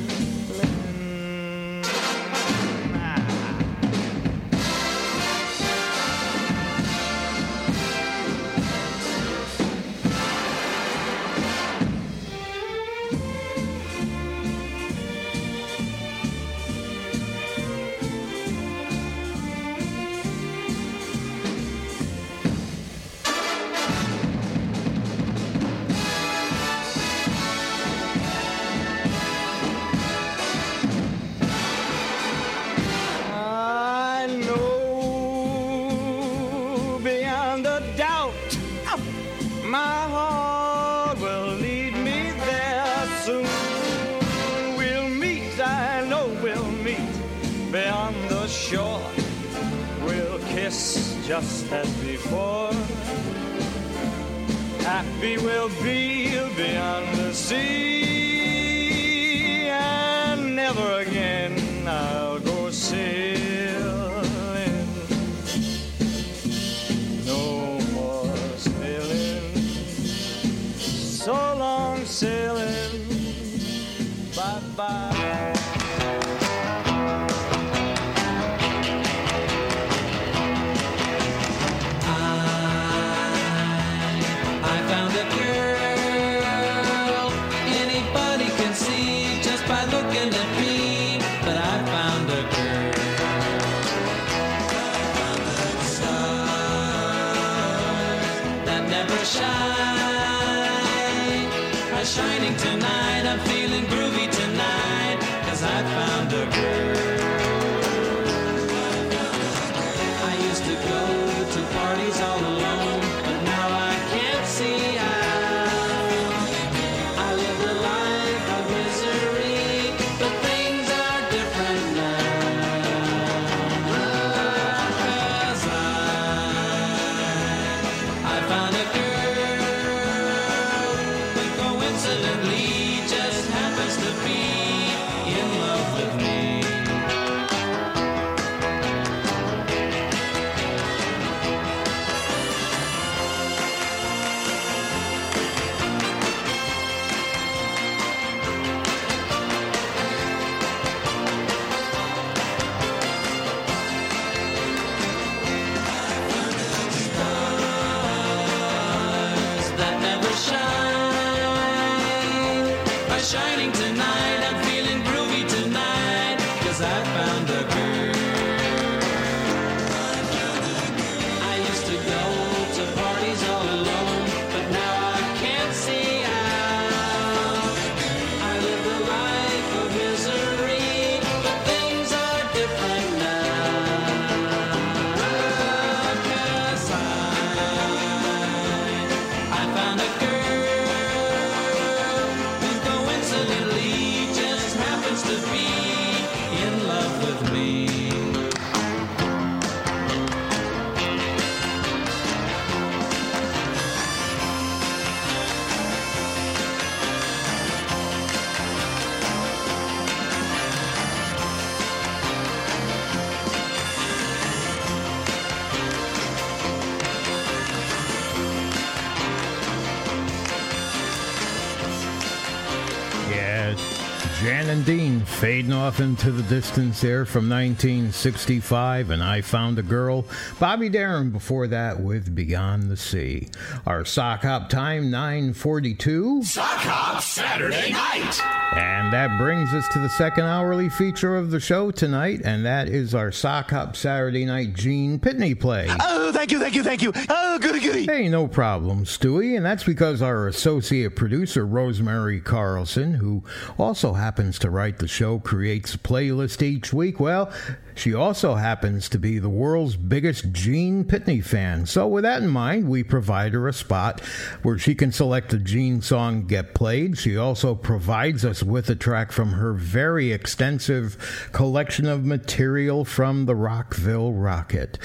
Fading off into the distance there from 1965, and I Found a Girl. Bobby Darin before that with Beyond the Sea. Our sock hop time 942. Sock Hop Saturday night. And that brings us to the second hourly feature of the show tonight, and that is our Sock Hop Saturday Night Gene Pitney play. Oh, thank you, thank you, thank you. Oh, goody, goody. Hey, no problem, Stewie. And that's because our associate producer, Rosemary Carlson, who also happens to write the show, creates a playlist each week. Well, she also happens to be the world's biggest Gene Pitney fan. So, with that in mind, we provide her a spot where she can select a Gene song get played. She also provides us with a track from her very extensive collection of material from the Rockville Rocket.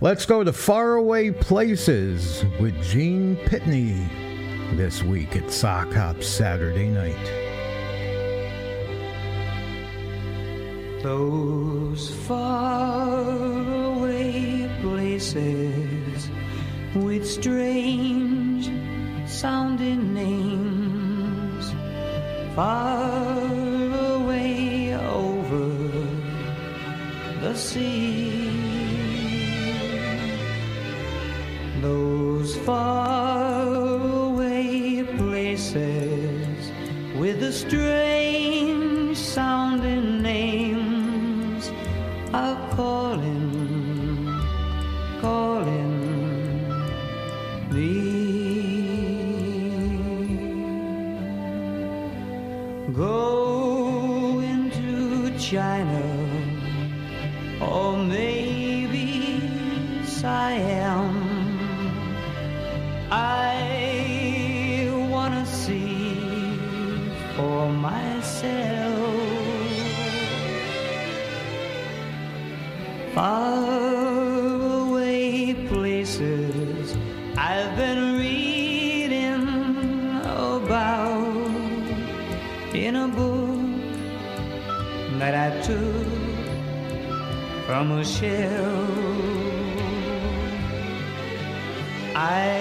Let's go to Faraway Places with Gene Pitney this week at Sock Hop Saturday night. Those faraway places with strange sounding names, far away over the sea. Those faraway places with the strange me. into China or maybe Siam. From a shelf. I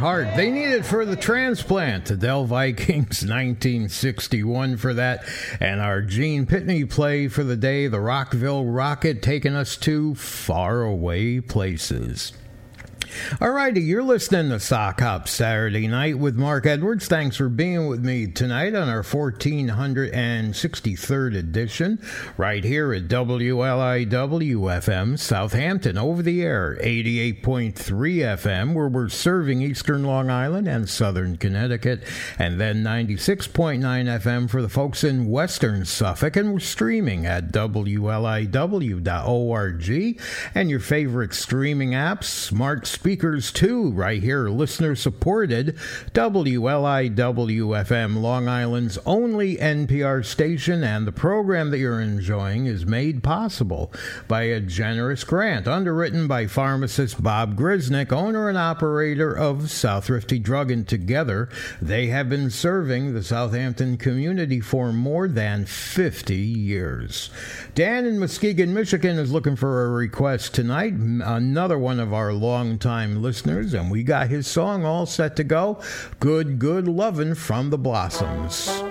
heart. They need it for the transplant. The Dell Vikings (laughs) 1961 for that. And our Gene Pitney play for the day, the Rockville Rocket, taking us to faraway places. Alrighty, you're listening to Sock Hop Saturday Night with Mark Edwards. Thanks for being with me tonight on our 1463rd edition, right here at WLIW FM Southampton, over the air, 88.3 FM, where we're serving eastern Long Island and southern Connecticut, and then 96.9 FM for the folks in western Suffolk, and we're streaming at WLIW.org and your favorite streaming apps, smart speakers too, right here, listener supported WLIW FM, Long Island's only NPR station, and the program that you're enjoying is made possible by a generous grant underwritten by pharmacist Bob Grisnick, owner and operator of Southrifty Drug, and together they have been serving the Southampton community for more than 50 years. Dan in Muskegon, Michigan is looking for a request tonight, another one of our longtime listeners, and we got his song all set to go. Good, good lovin' from the Blossoms.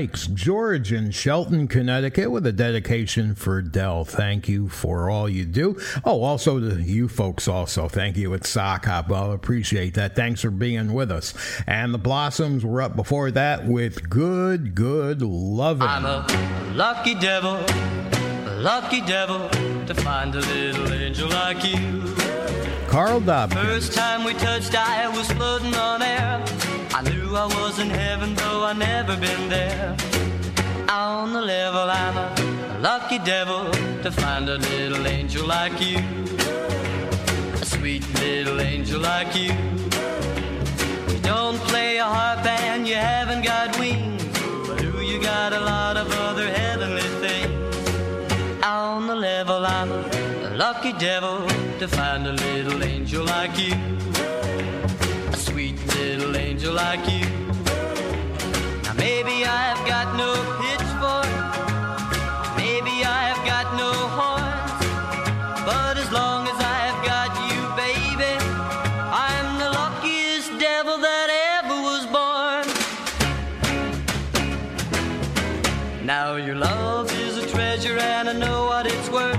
Dykes. George in Shelton, Connecticut, with a dedication for Dell. Thank you for all you do. Oh, also to you folks, also thank you at Sock Hop. I'll appreciate that. Thanks for being with us. And the Blossoms were up before that with good, good loving. I'm a lucky devil, a lucky devil to find a little angel like you. Carl Dobbs. First time we touched, I was floating on air. I knew I was in heaven, though I never been there. On the level, I'm a lucky devil to find a little angel like you. A sweet little angel like you. You don't play a harp and you haven't got wings. But do you got a lot of other heavenly things? On the level, I'm a lucky devil to find a little angel like you. Sweet little angel like you. Now maybe I've got no pitchfork, maybe I've got no horns, but as long as I've got you, baby, I'm the luckiest devil that ever was born. Now your love is a treasure and I know what it's worth.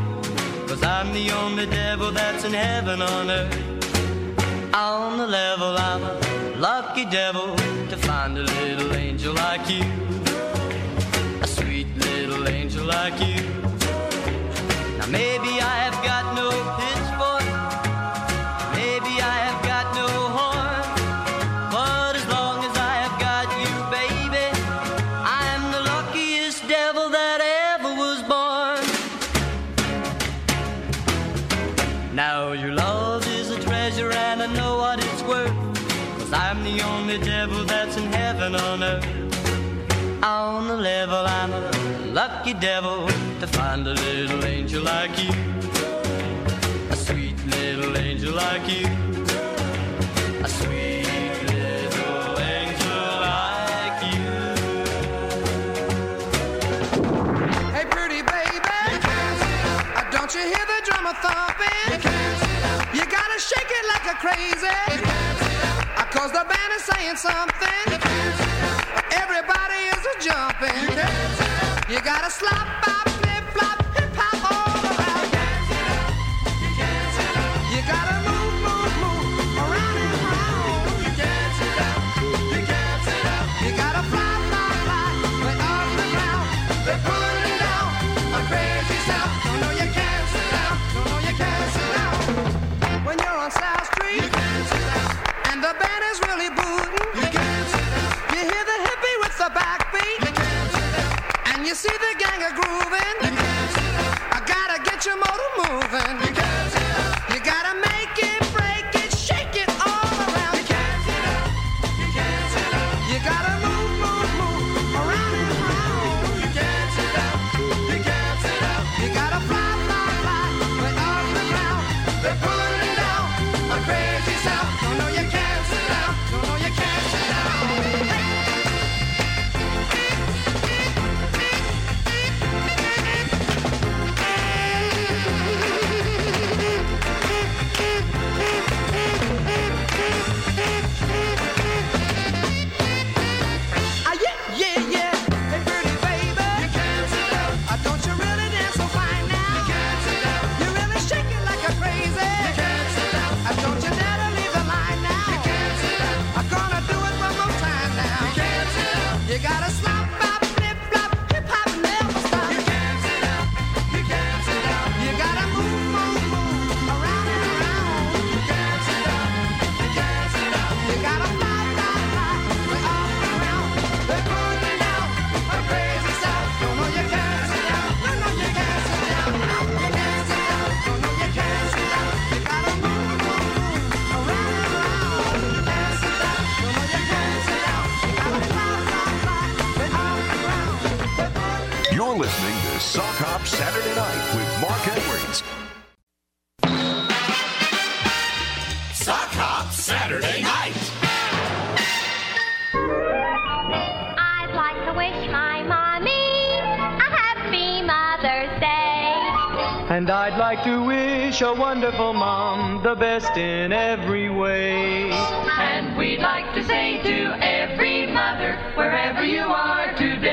Cause I'm the only devil that's in heaven on earth. On the level, I'm a lucky devil to find a little angel like you. A sweet little angel like you. Now maybe I've got no heaven on the level, I'm a lucky devil to find a little angel like you. A sweet little angel like you. A sweet little angel like you. Hey, pretty baby. Uh, Don't you hear the drummer thumping? You gotta shake it like a crazy. Cause the band is saying something. Everybody is a jumping. You gotta slop, bop, flip, flop, hip hop all around. You, You gotta I gotta get your motor moving. You're listening to Sock Hop Saturday Night with Mark Edwards. Sock Hop Saturday Night. I'd like to wish my mommy a happy Mother's Day. And I'd like to wish a wonderful mom the best in every way. And we'd like to say to every mother, wherever you are today.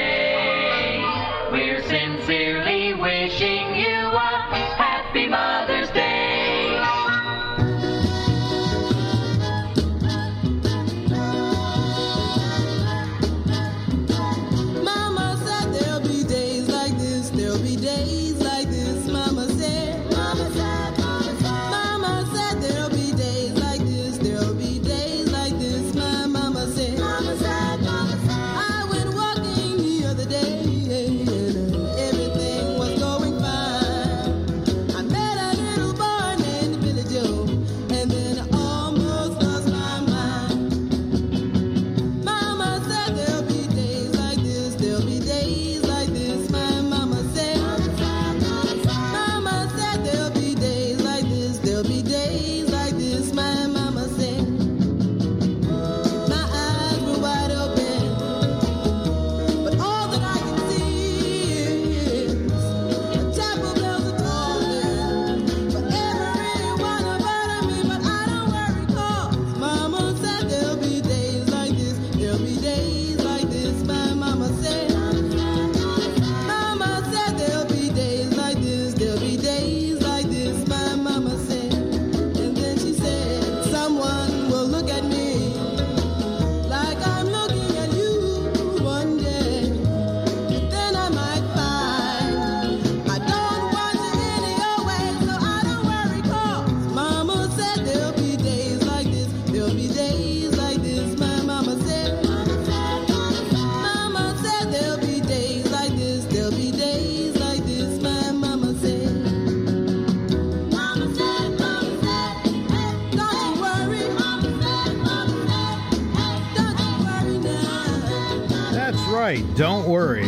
right, don't worry.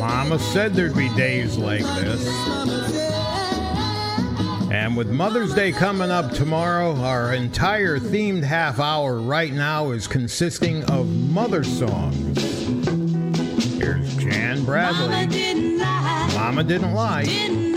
Mama said there'd be days like this. And with Mother's Day coming up tomorrow, our entire themed half hour right now is consisting of mother songs. Here's Jan Bradley. Mama didn't lie. Mama didn't lie. Didn't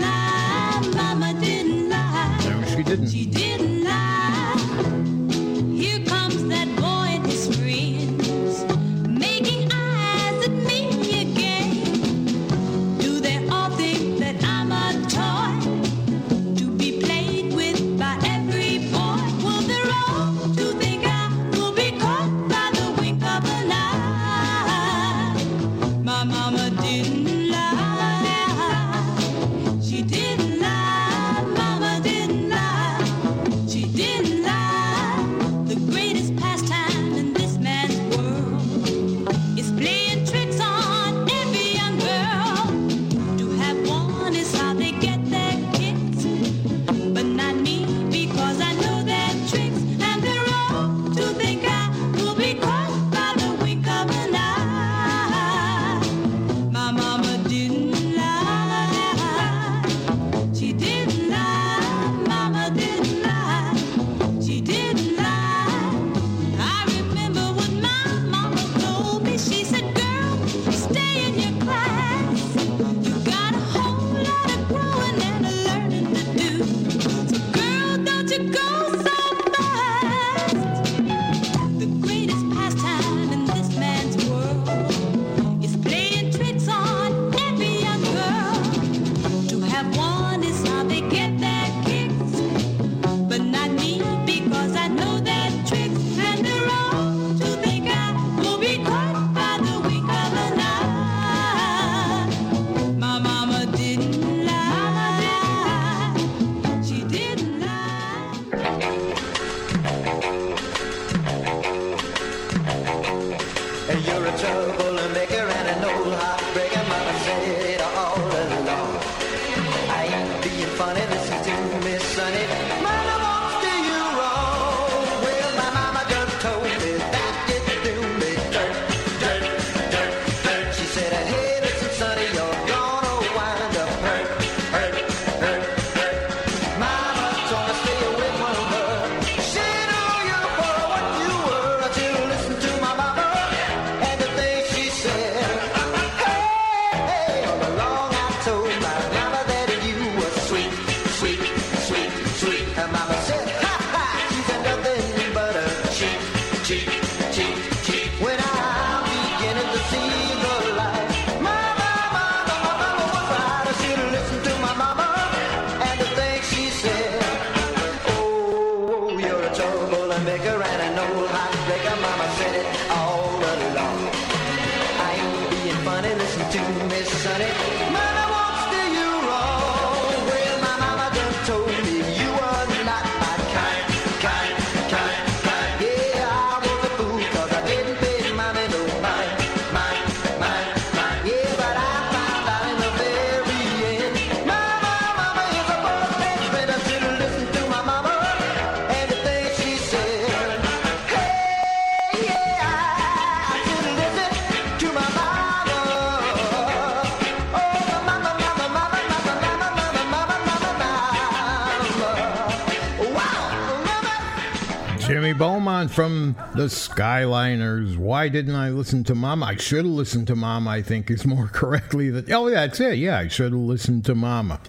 Beaumont from the Skyliners. Why didn't I listen to Mama? I should have listened to Mama, I think is more (laughs) correctly that. Oh, yeah, that's it. Yeah, I should have listened to Mama.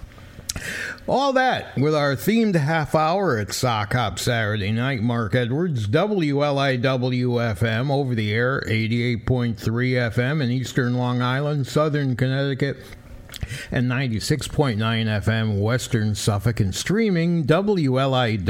All that with our themed half hour at Sock Hop Saturday night. Mark Edwards, WLIWFM over the air, 88.3 FM in Eastern Long Island, Southern Connecticut and 96.9 FM Western Suffolk and streaming WLIW.org.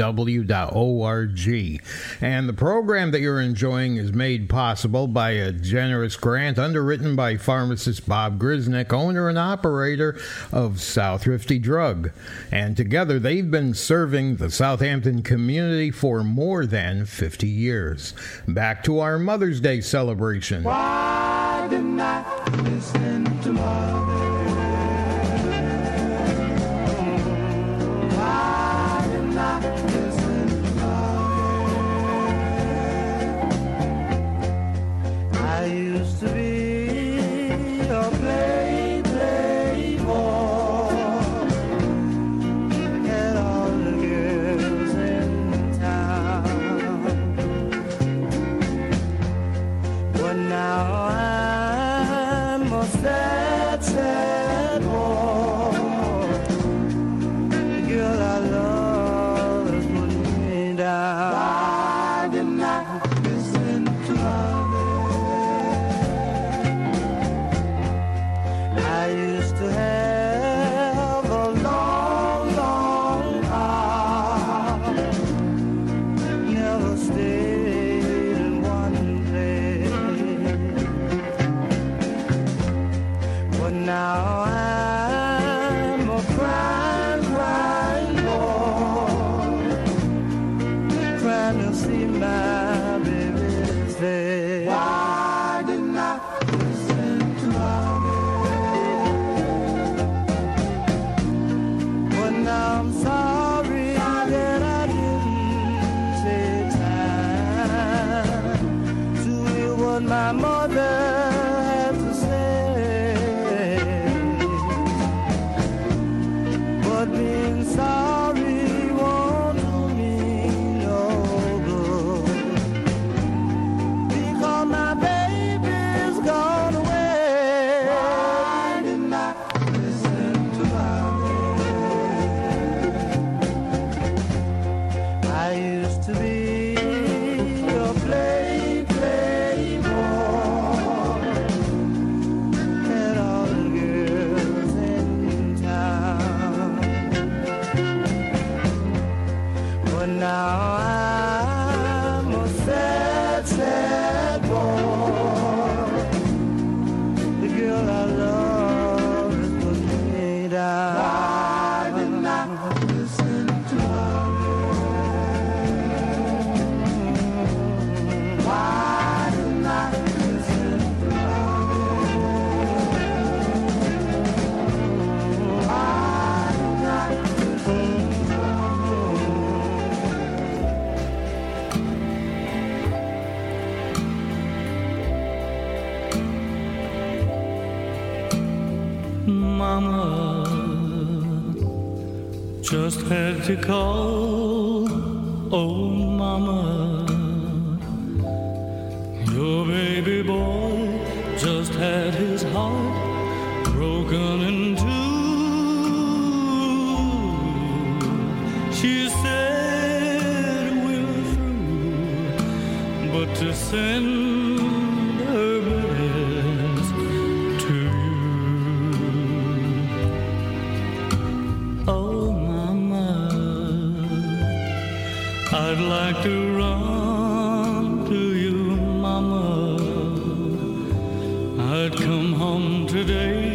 And the program that you're enjoying is made possible by a generous grant underwritten by pharmacist Bob Grisnick, owner and operator of Southrifty Drug. And together they've been serving the Southampton community for more than 50 years. Back to our Mother's Day celebration. Why didn't I listen to call. Today,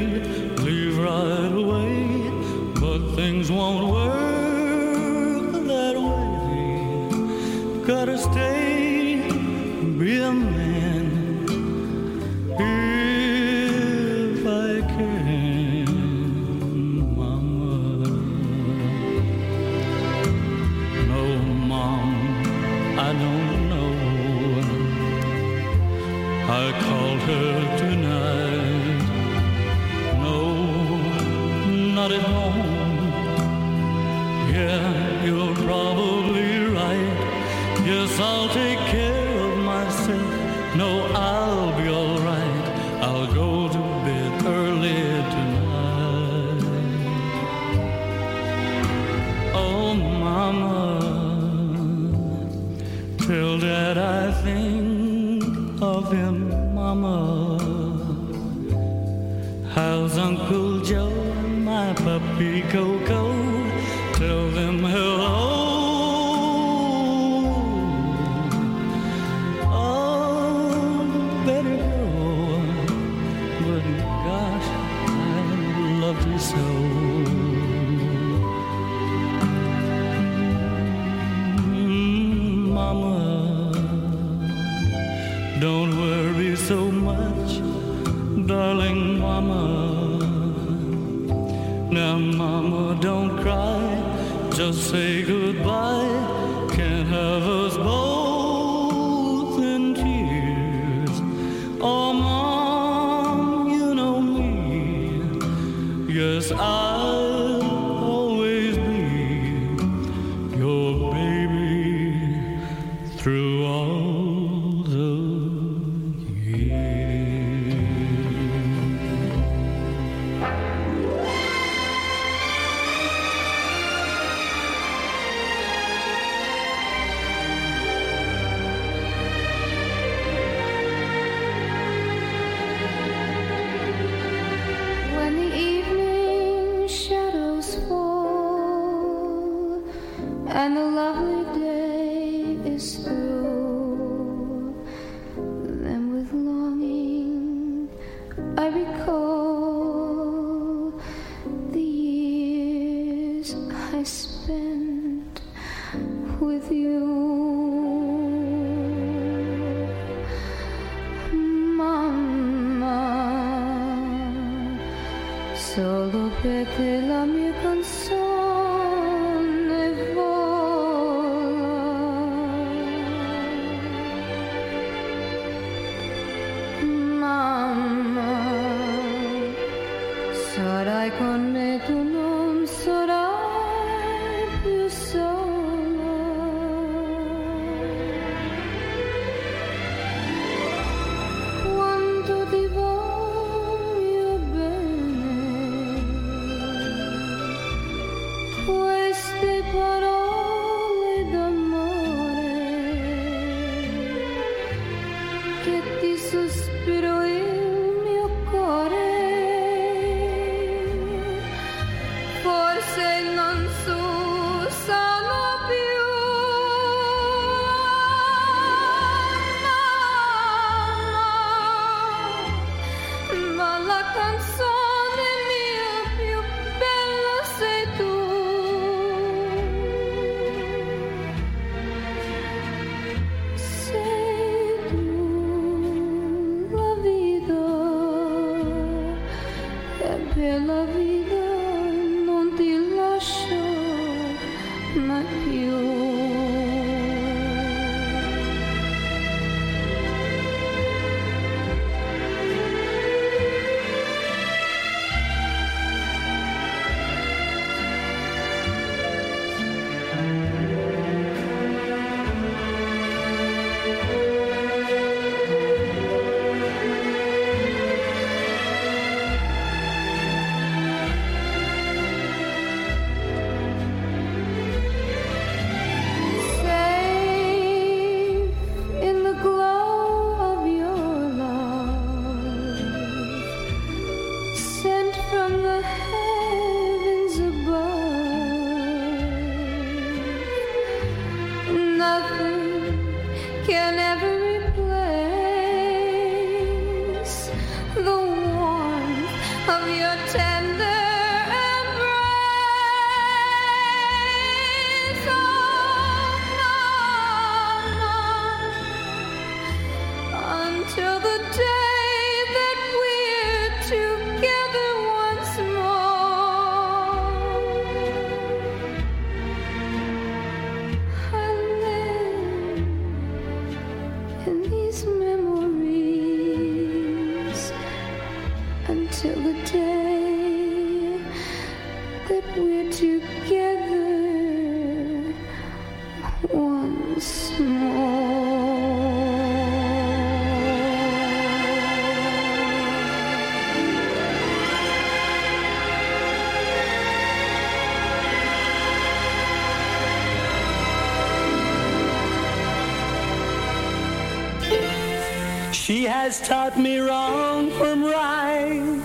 taught me wrong from right,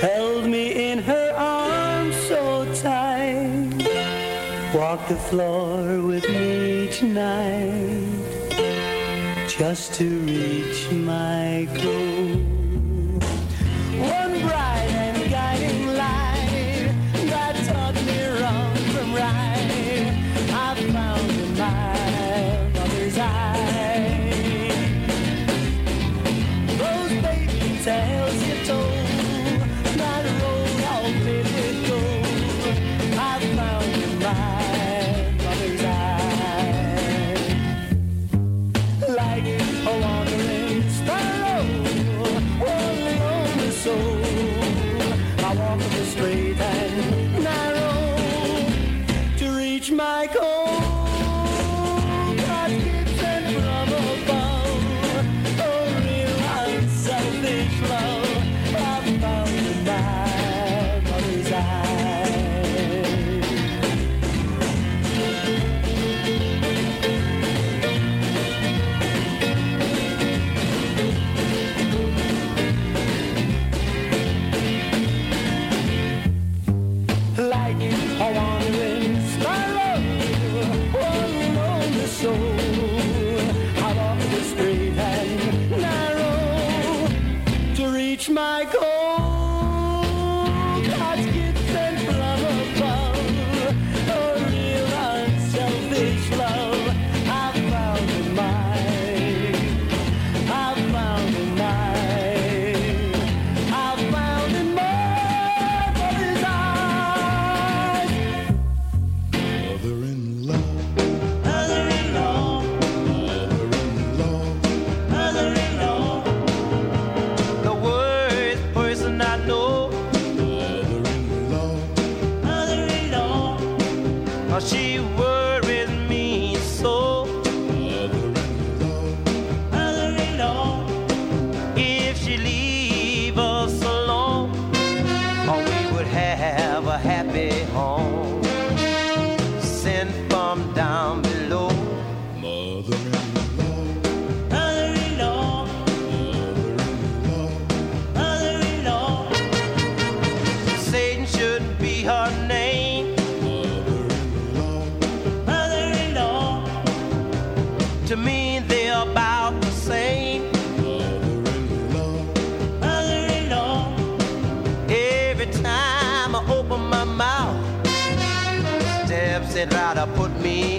held me in her arms so tight, walked the floor with me tonight, just to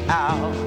out.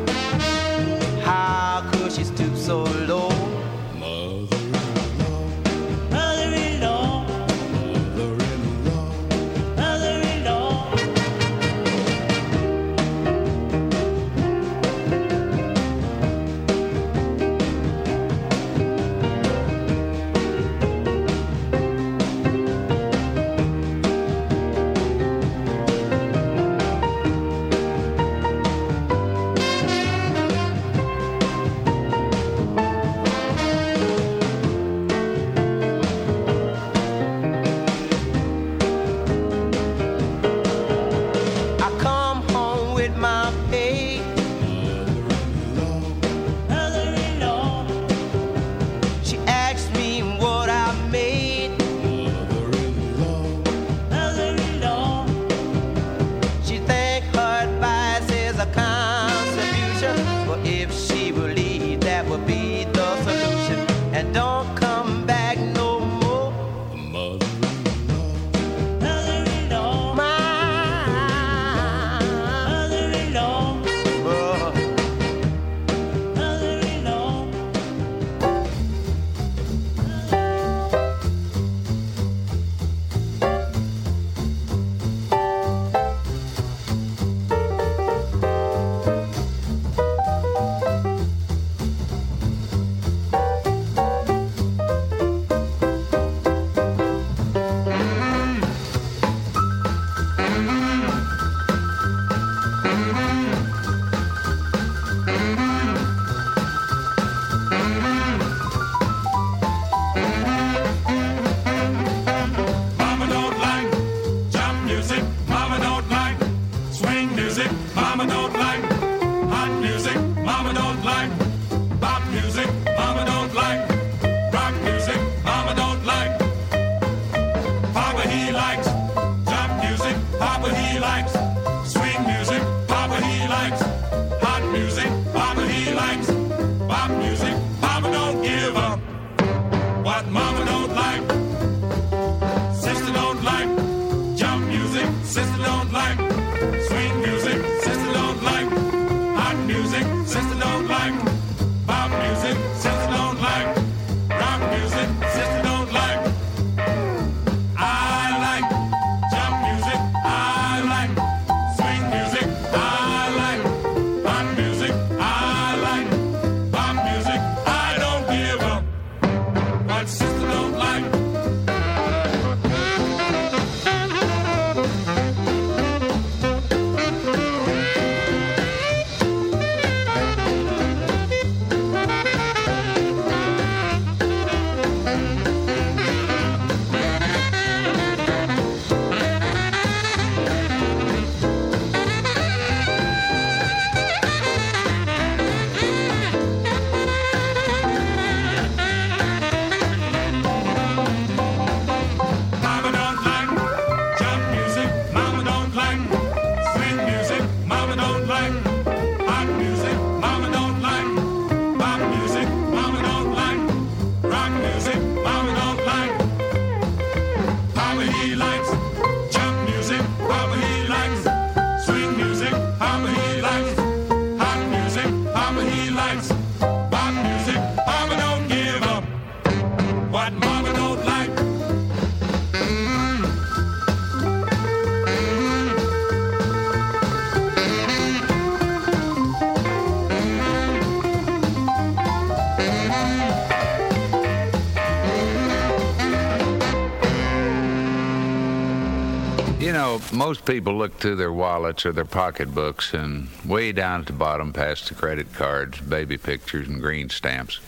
Most people look through their wallets or their pocketbooks, and way down at the bottom, past the credit cards, baby pictures, and green stamps,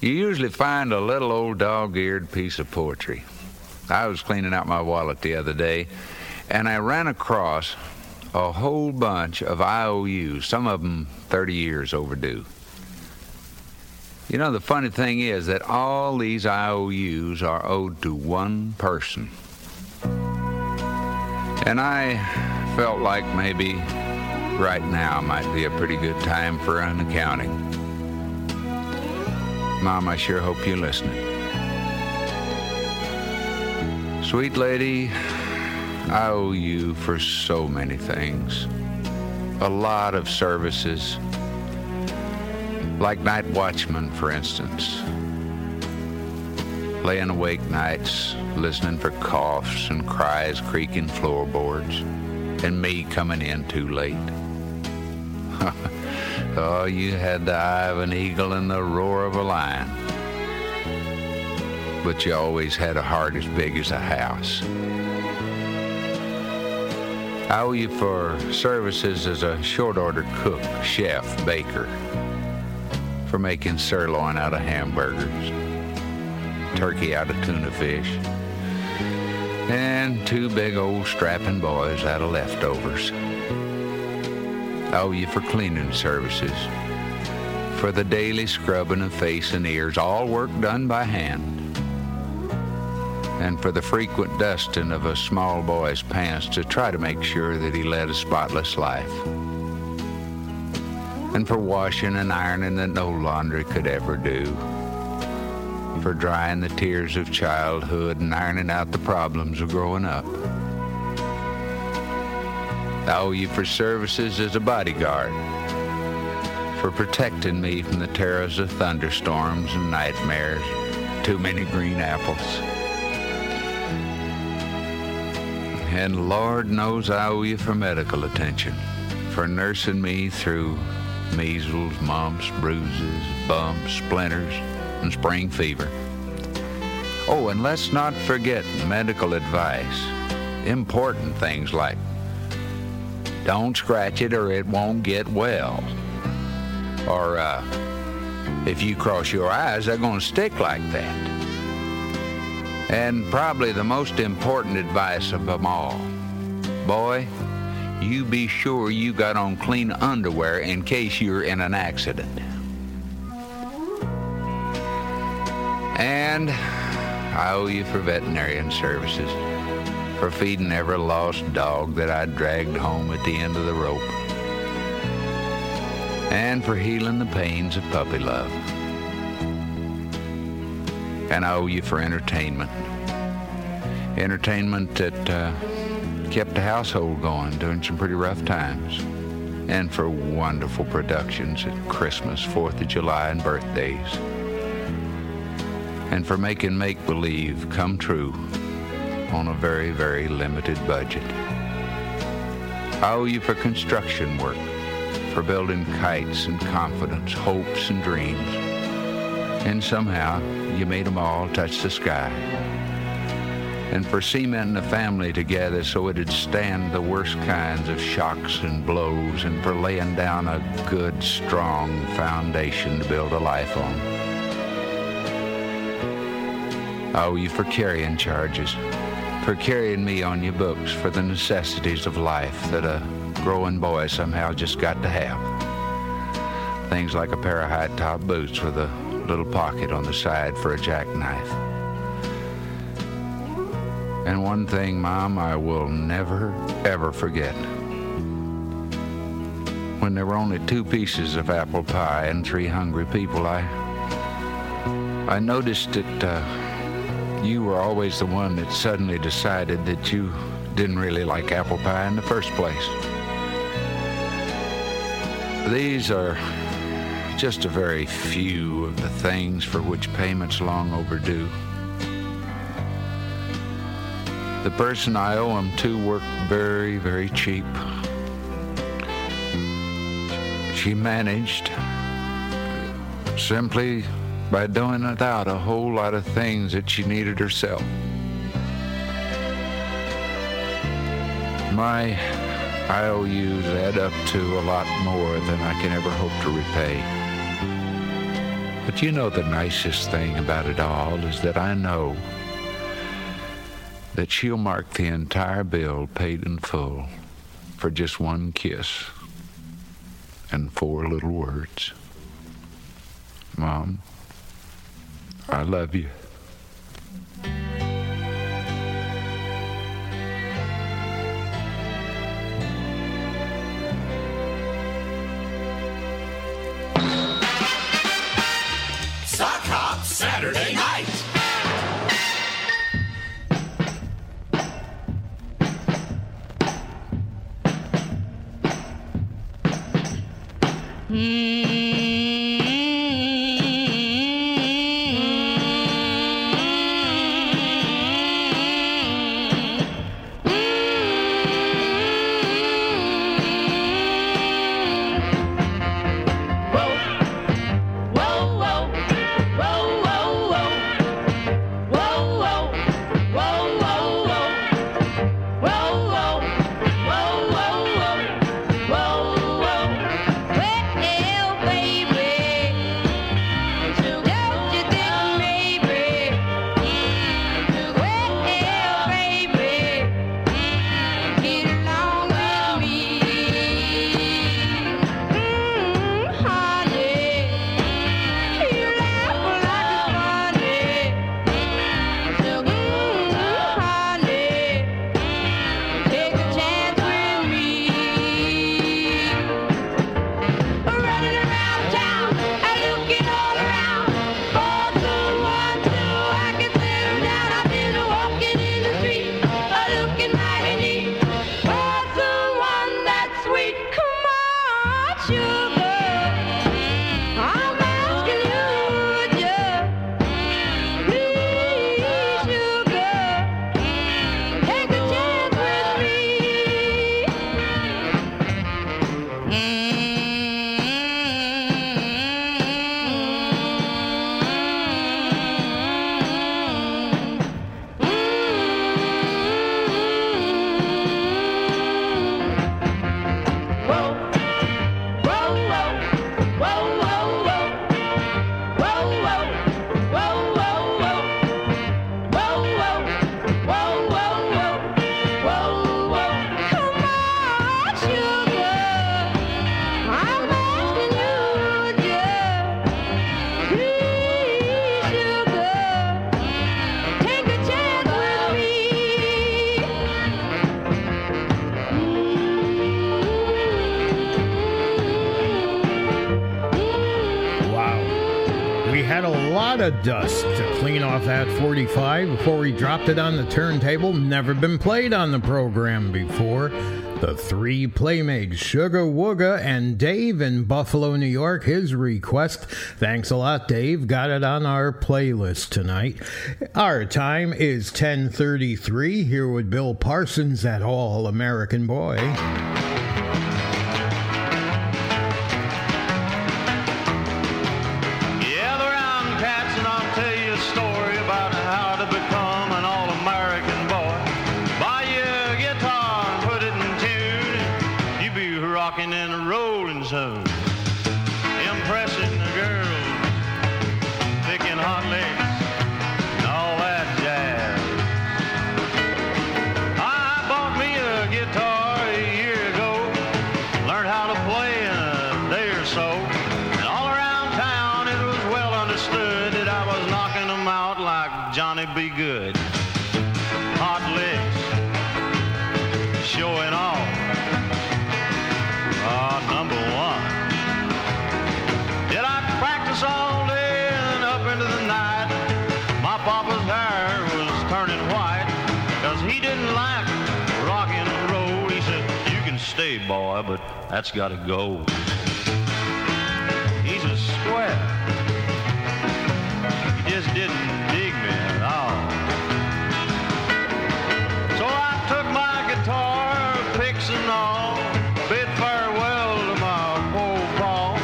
you usually find a little old dog eared piece of poetry. I was cleaning out my wallet the other day, and I ran across a whole bunch of IOUs, some of them 30 years overdue. You know, the funny thing is that all these IOUs are owed to one person. And I felt like maybe right now might be a pretty good time for an accounting. Mom, I sure hope you're listening. Sweet lady, I owe you for so many things. A lot of services. Like night watchman, for instance. Laying awake nights, listening for coughs and cries creaking floorboards, and me coming in too late. (laughs) oh, you had the eye of an eagle and the roar of a lion. But you always had a heart as big as a house. I owe you for services as a short order cook, chef, baker, for making sirloin out of hamburgers, turkey out of tuna fish, and two big old strapping boys out of leftovers. Oh, Owe you for cleaning services, for the daily scrubbing of face and ears, all work done by hand, and for the frequent dusting of a small boy's pants to try to make sure that he led a spotless life, and for washing and ironing that no laundry could ever do, for drying the tears of childhood and ironing out the problems of growing up. I owe you for services as a bodyguard, for protecting me from the terrors of thunderstorms and nightmares, too many green apples. And Lord knows I owe you for medical attention, for nursing me through measles, mumps, bruises, bumps, splinters, and spring fever. Oh, and let's not forget medical advice. Important things like don't scratch it or it won't get well. Or uh, if you cross your eyes, they're going to stick like that. And probably the most important advice of them all boy, you be sure you got on clean underwear in case you're in an accident. And I owe you for veterinarian services, for feeding every lost dog that I dragged home at the end of the rope, and for healing the pains of puppy love. And I owe you for entertainment. Entertainment that uh, kept the household going during some pretty rough times. And for wonderful productions at Christmas, 4th of July, and birthdays. And for making make believe come true on a very, very limited budget. I owe you for construction work, for building kites and confidence, hopes and dreams. And somehow you made them all touch the sky. And for cementing the family together so it'd stand the worst kinds of shocks and blows, and for laying down a good, strong foundation to build a life on. Owe you for carrying charges, for carrying me on your books for the necessities of life that a growing boy somehow just got to have. Things like a pair of high top boots with a little pocket on the side for a jackknife. And one thing, Mom, I will never, ever forget. When there were only two pieces of apple pie and three hungry people, I I noticed that uh, you were always the one that suddenly decided that you didn't really like apple pie in the first place. These are just a very few of the things for which payment's long overdue. The person I owe them to worked very, very cheap. She managed simply by doing without a whole lot of things that she needed herself. My IOUs add up to a lot more than I can ever hope to repay. But you know the nicest thing about it all is that I know that she'll mark the entire bill paid in full for just one kiss and four little words. Mom, I love you. Sock Hop Saturday night. Dust to clean off that 45 before we dropped it on the turntable. Never been played on the program before. The three playmates, Sugar Wooga and Dave in Buffalo, New York. His request. Thanks a lot, Dave. Got it on our playlist tonight. Our time is 10:33 here with Bill Parsons at All American Boy. That's got to go. He's a square. He just didn't dig me at all. So I took my guitar, picks and all, bid farewell to my poor Paul.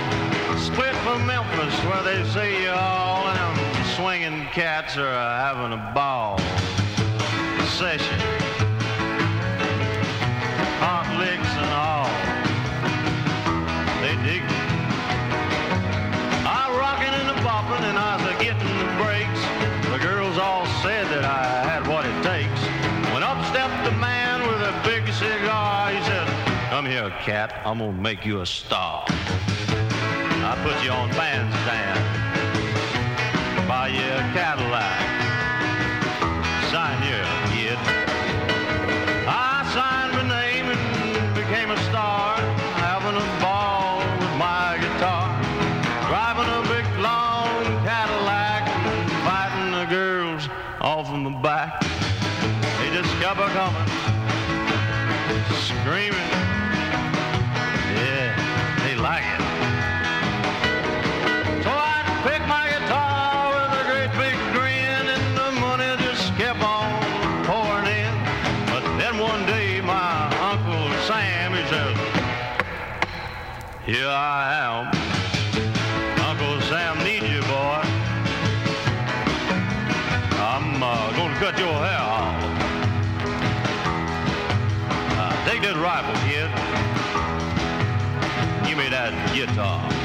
Split for Memphis, where they say you all them swinging cats are having a ball. Session. Cat, I'm gonna make you a star. I put you on bandstand, I am. Uncle Sam needs you, boy. I'm uh, to cut your hair off. Uh, take this rifle, kid. Give me that guitar.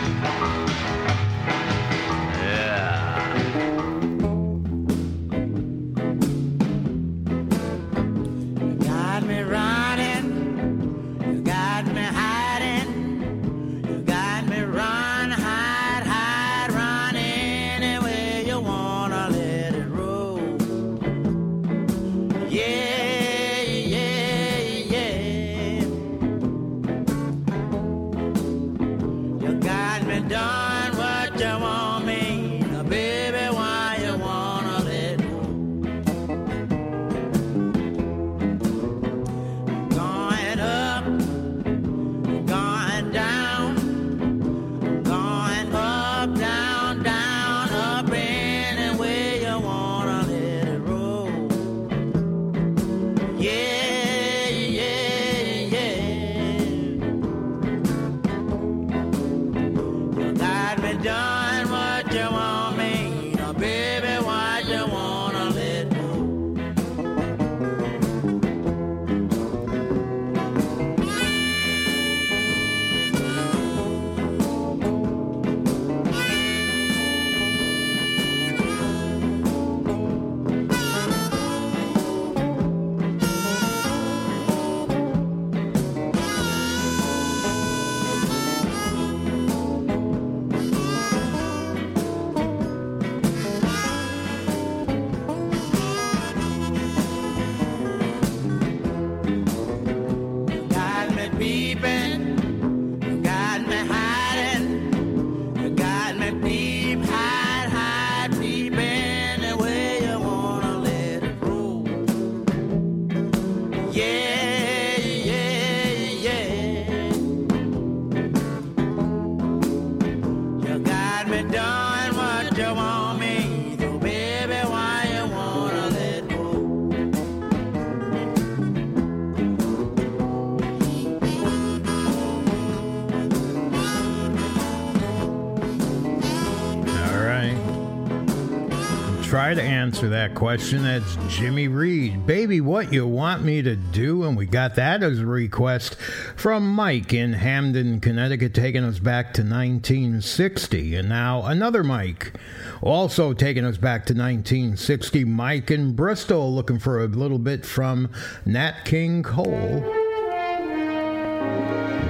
Try to answer that question. That's Jimmy Reed. Baby, what you want me to do? And we got that as a request from Mike in Hamden, Connecticut, taking us back to 1960. And now another Mike, also taking us back to 1960. Mike in Bristol, looking for a little bit from Nat King Cole.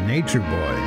Nature Boy.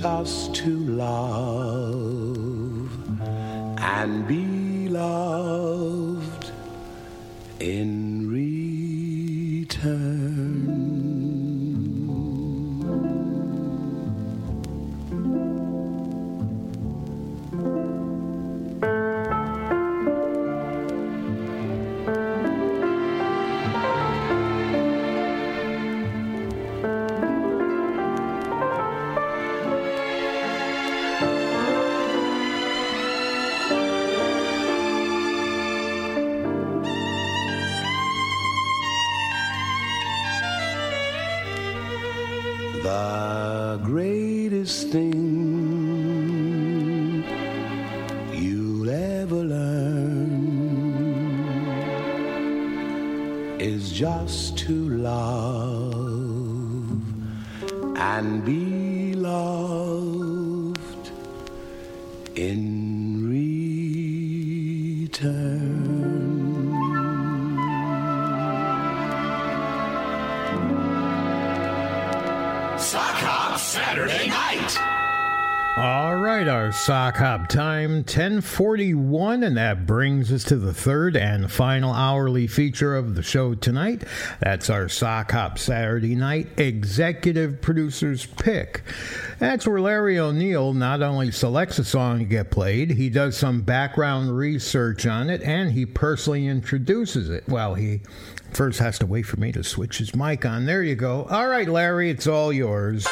just to love and be loved hop time 1041, and that brings us to the third and final hourly feature of the show tonight. That's our sock hop Saturday night executive producer's pick. That's where Larry O'Neill not only selects a song to get played, he does some background research on it, and he personally introduces it. Well, he first has to wait for me to switch his mic on. There you go. All right, Larry, it's all yours.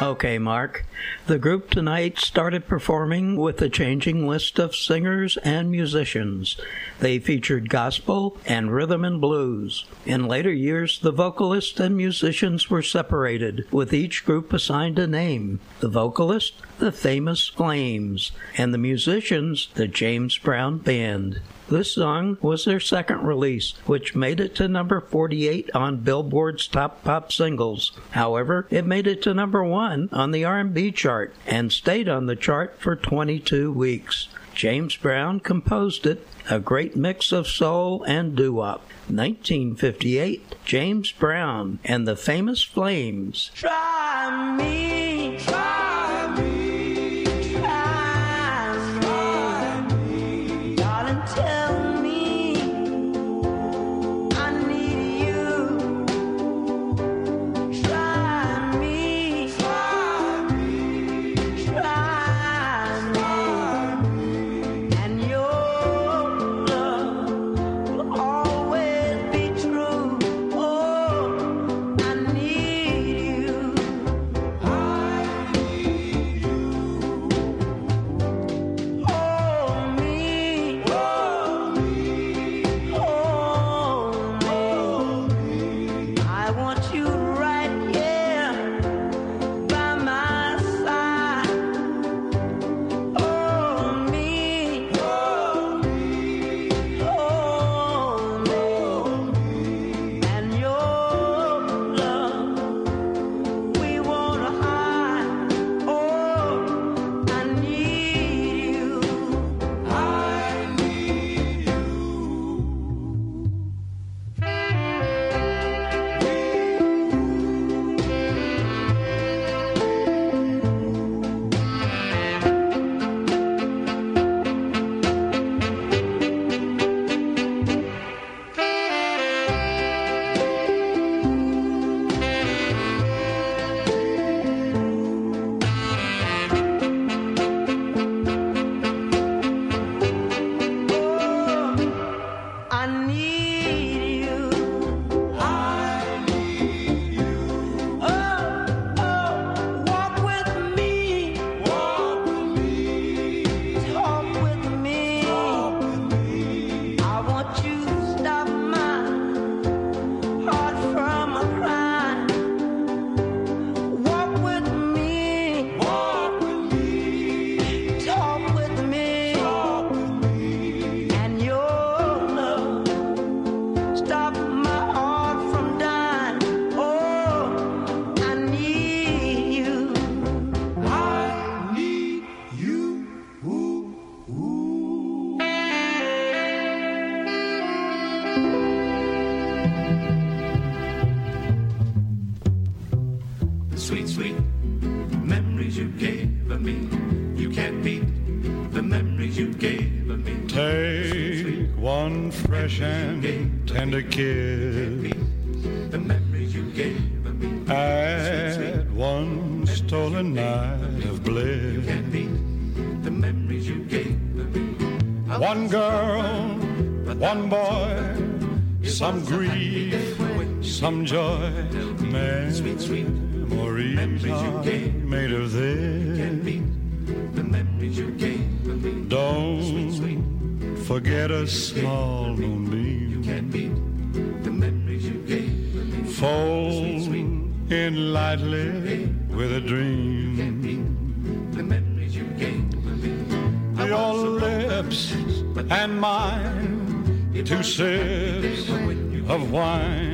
Okay, Mark. The group tonight started performing with a changing list of singers and musicians. They featured gospel and rhythm and blues. In later years, the vocalists and musicians were separated, with each group assigned a name. The vocalist, the famous Flames, and the musicians, the James Brown Band. This song was their second release, which made it to number 48 on Billboard's top pop singles. However, it made it to number 1 on the R&B chart and stayed on the chart for 22 weeks. James Brown composed it, a great mix of soul and doo-wop. 1958, James Brown and the famous Flames. Try me, try small moonbeam. The memories you gave me. Fold in lightly with a dream. The memories you gave. Your lips and mine, two sips of wine.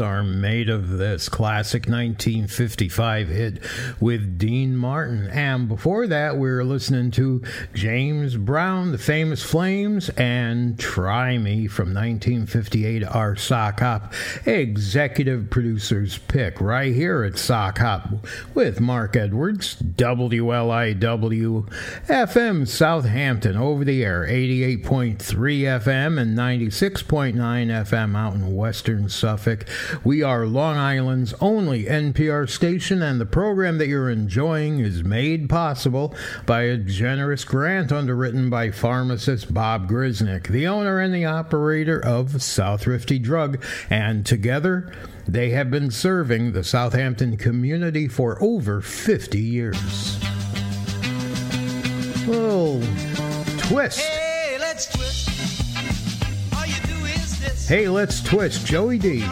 Are made of this. Classic 1955 hit with Dean Martin, and before that we were listening to James Brown, the famous Flames, and Try Me from 1958. Our Sock Hop executive producer's pick right here at Sock Hop with Mark Edwards, WLIW FM Southampton over the air, 88.3 FM and 96.9 FM out in western Suffolk. We are Long Island's only NPR station, and the program that you're enjoying is made possible by a generous grant underwritten by pharmacist Bob Grisnick, the owner and the operator of Southrifty Drug, and together they have been serving the Southampton community for over 50 years. Oh, twist. Hey, let's twist. All you do is this. Hey, let's twist. Joey D.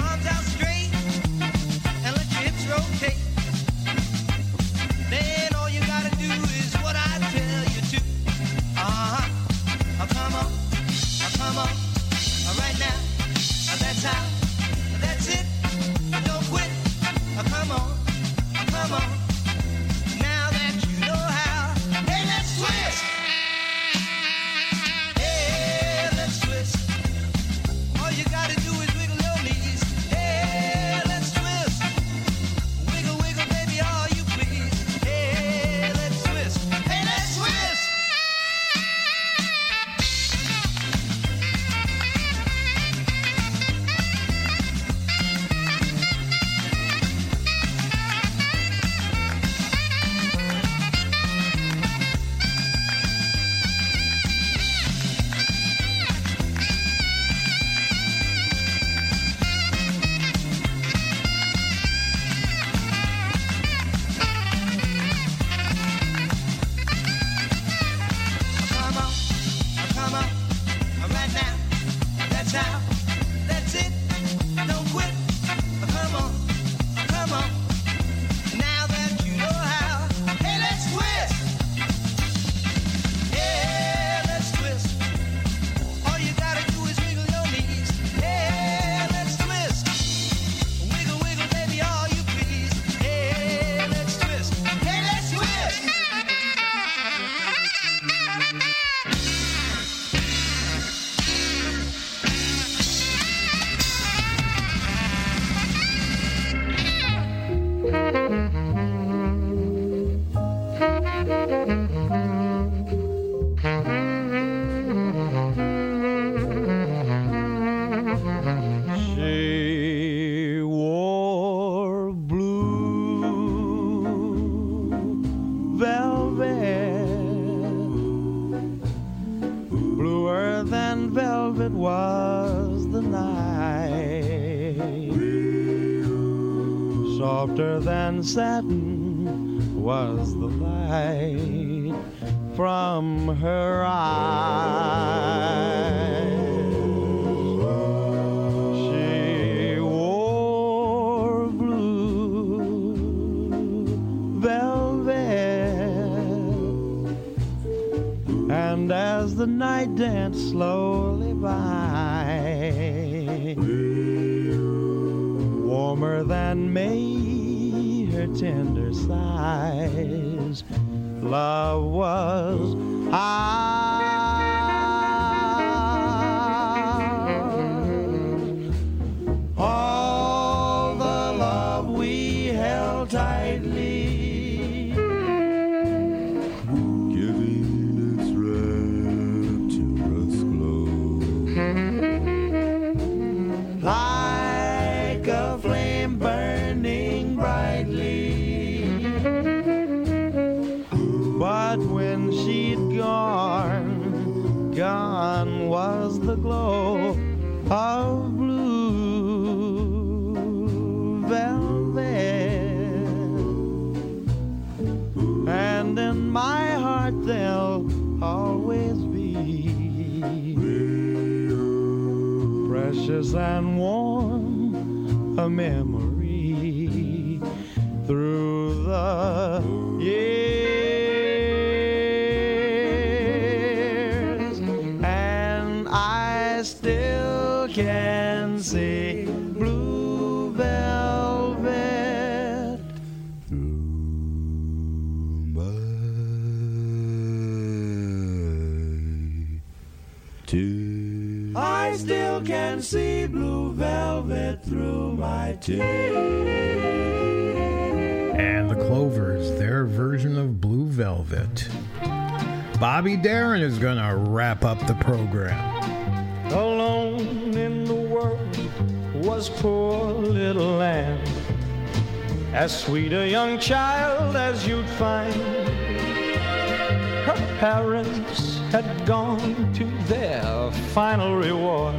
final reward,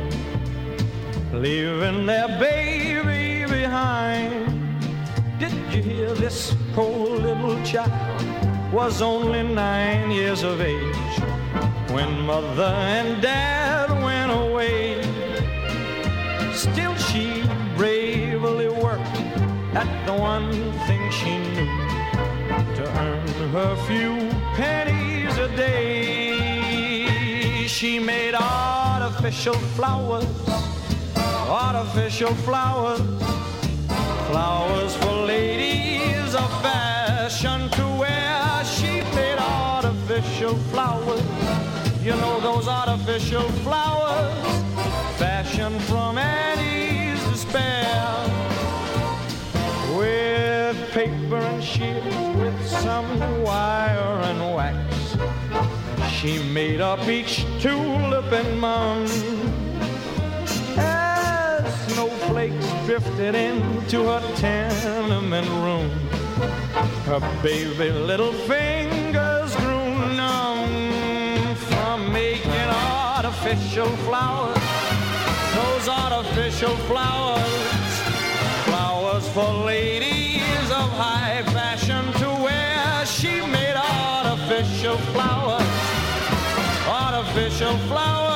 leaving their baby behind. Did you hear this poor little child was only nine years of age when mother and dad went away? Still, she bravely worked at the one thing she knew to earn her few pennies a day. She made artificial flowers, artificial flowers, flowers for ladies of fashion to wear. She made artificial flowers, you know those artificial flowers, fashioned from Annie's despair with paper and shears, with some wire and wax. She made up each tulip and mum. As snowflakes drifted into her tenement room, her baby little fingers grew numb from making artificial flowers. Those artificial flowers flowers for ladies of high fashion to wear. She made artificial flowers, artificial flowers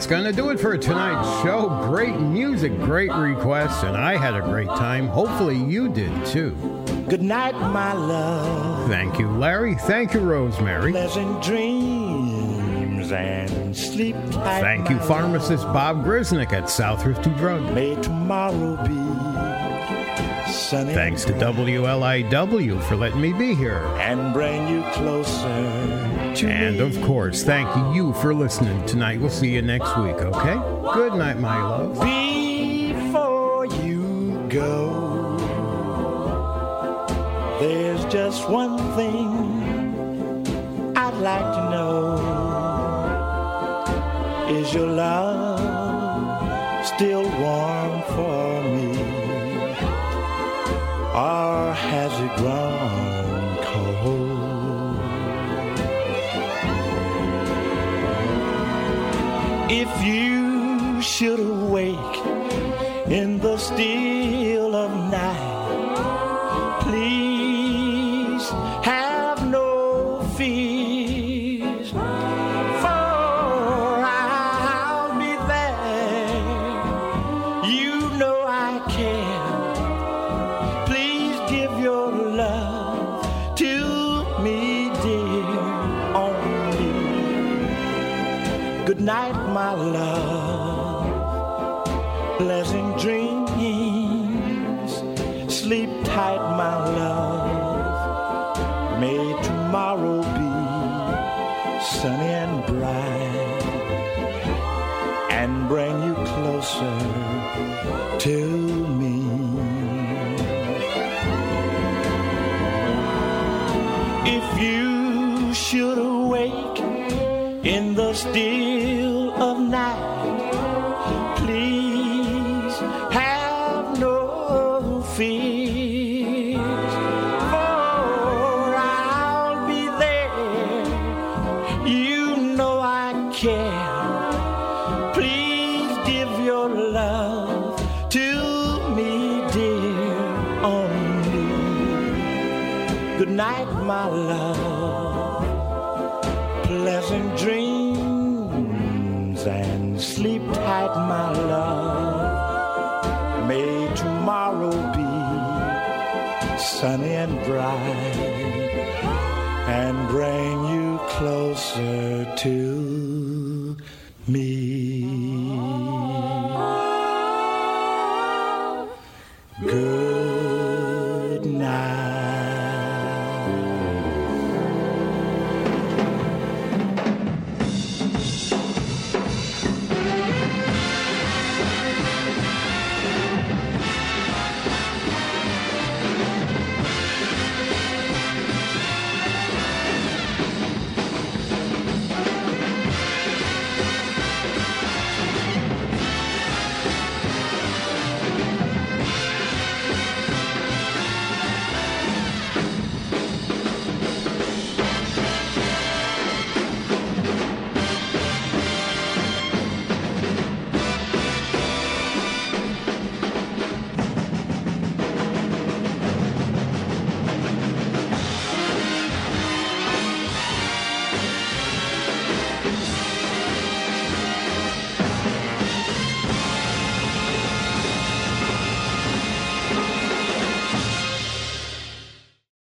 That's going to do it for tonight's show. Great music, great requests, and I had a great time. Hopefully you did too. Good night, my love. Thank you, Larry. Thank you, Rosemary. Pleasant dreams and sleep tight. Thank you, pharmacist Bob Grisnick at Southrifty Drug. May tomorrow be sunny. Thanks to WLIW for letting me be here. And bring you closer And of course, thank you for listening tonight. We'll see you next week, okay? Good night, my love. Before you go, there's just one thing I'd like to know. Is your love still warm for me? Or has it grown If you should awake in the still in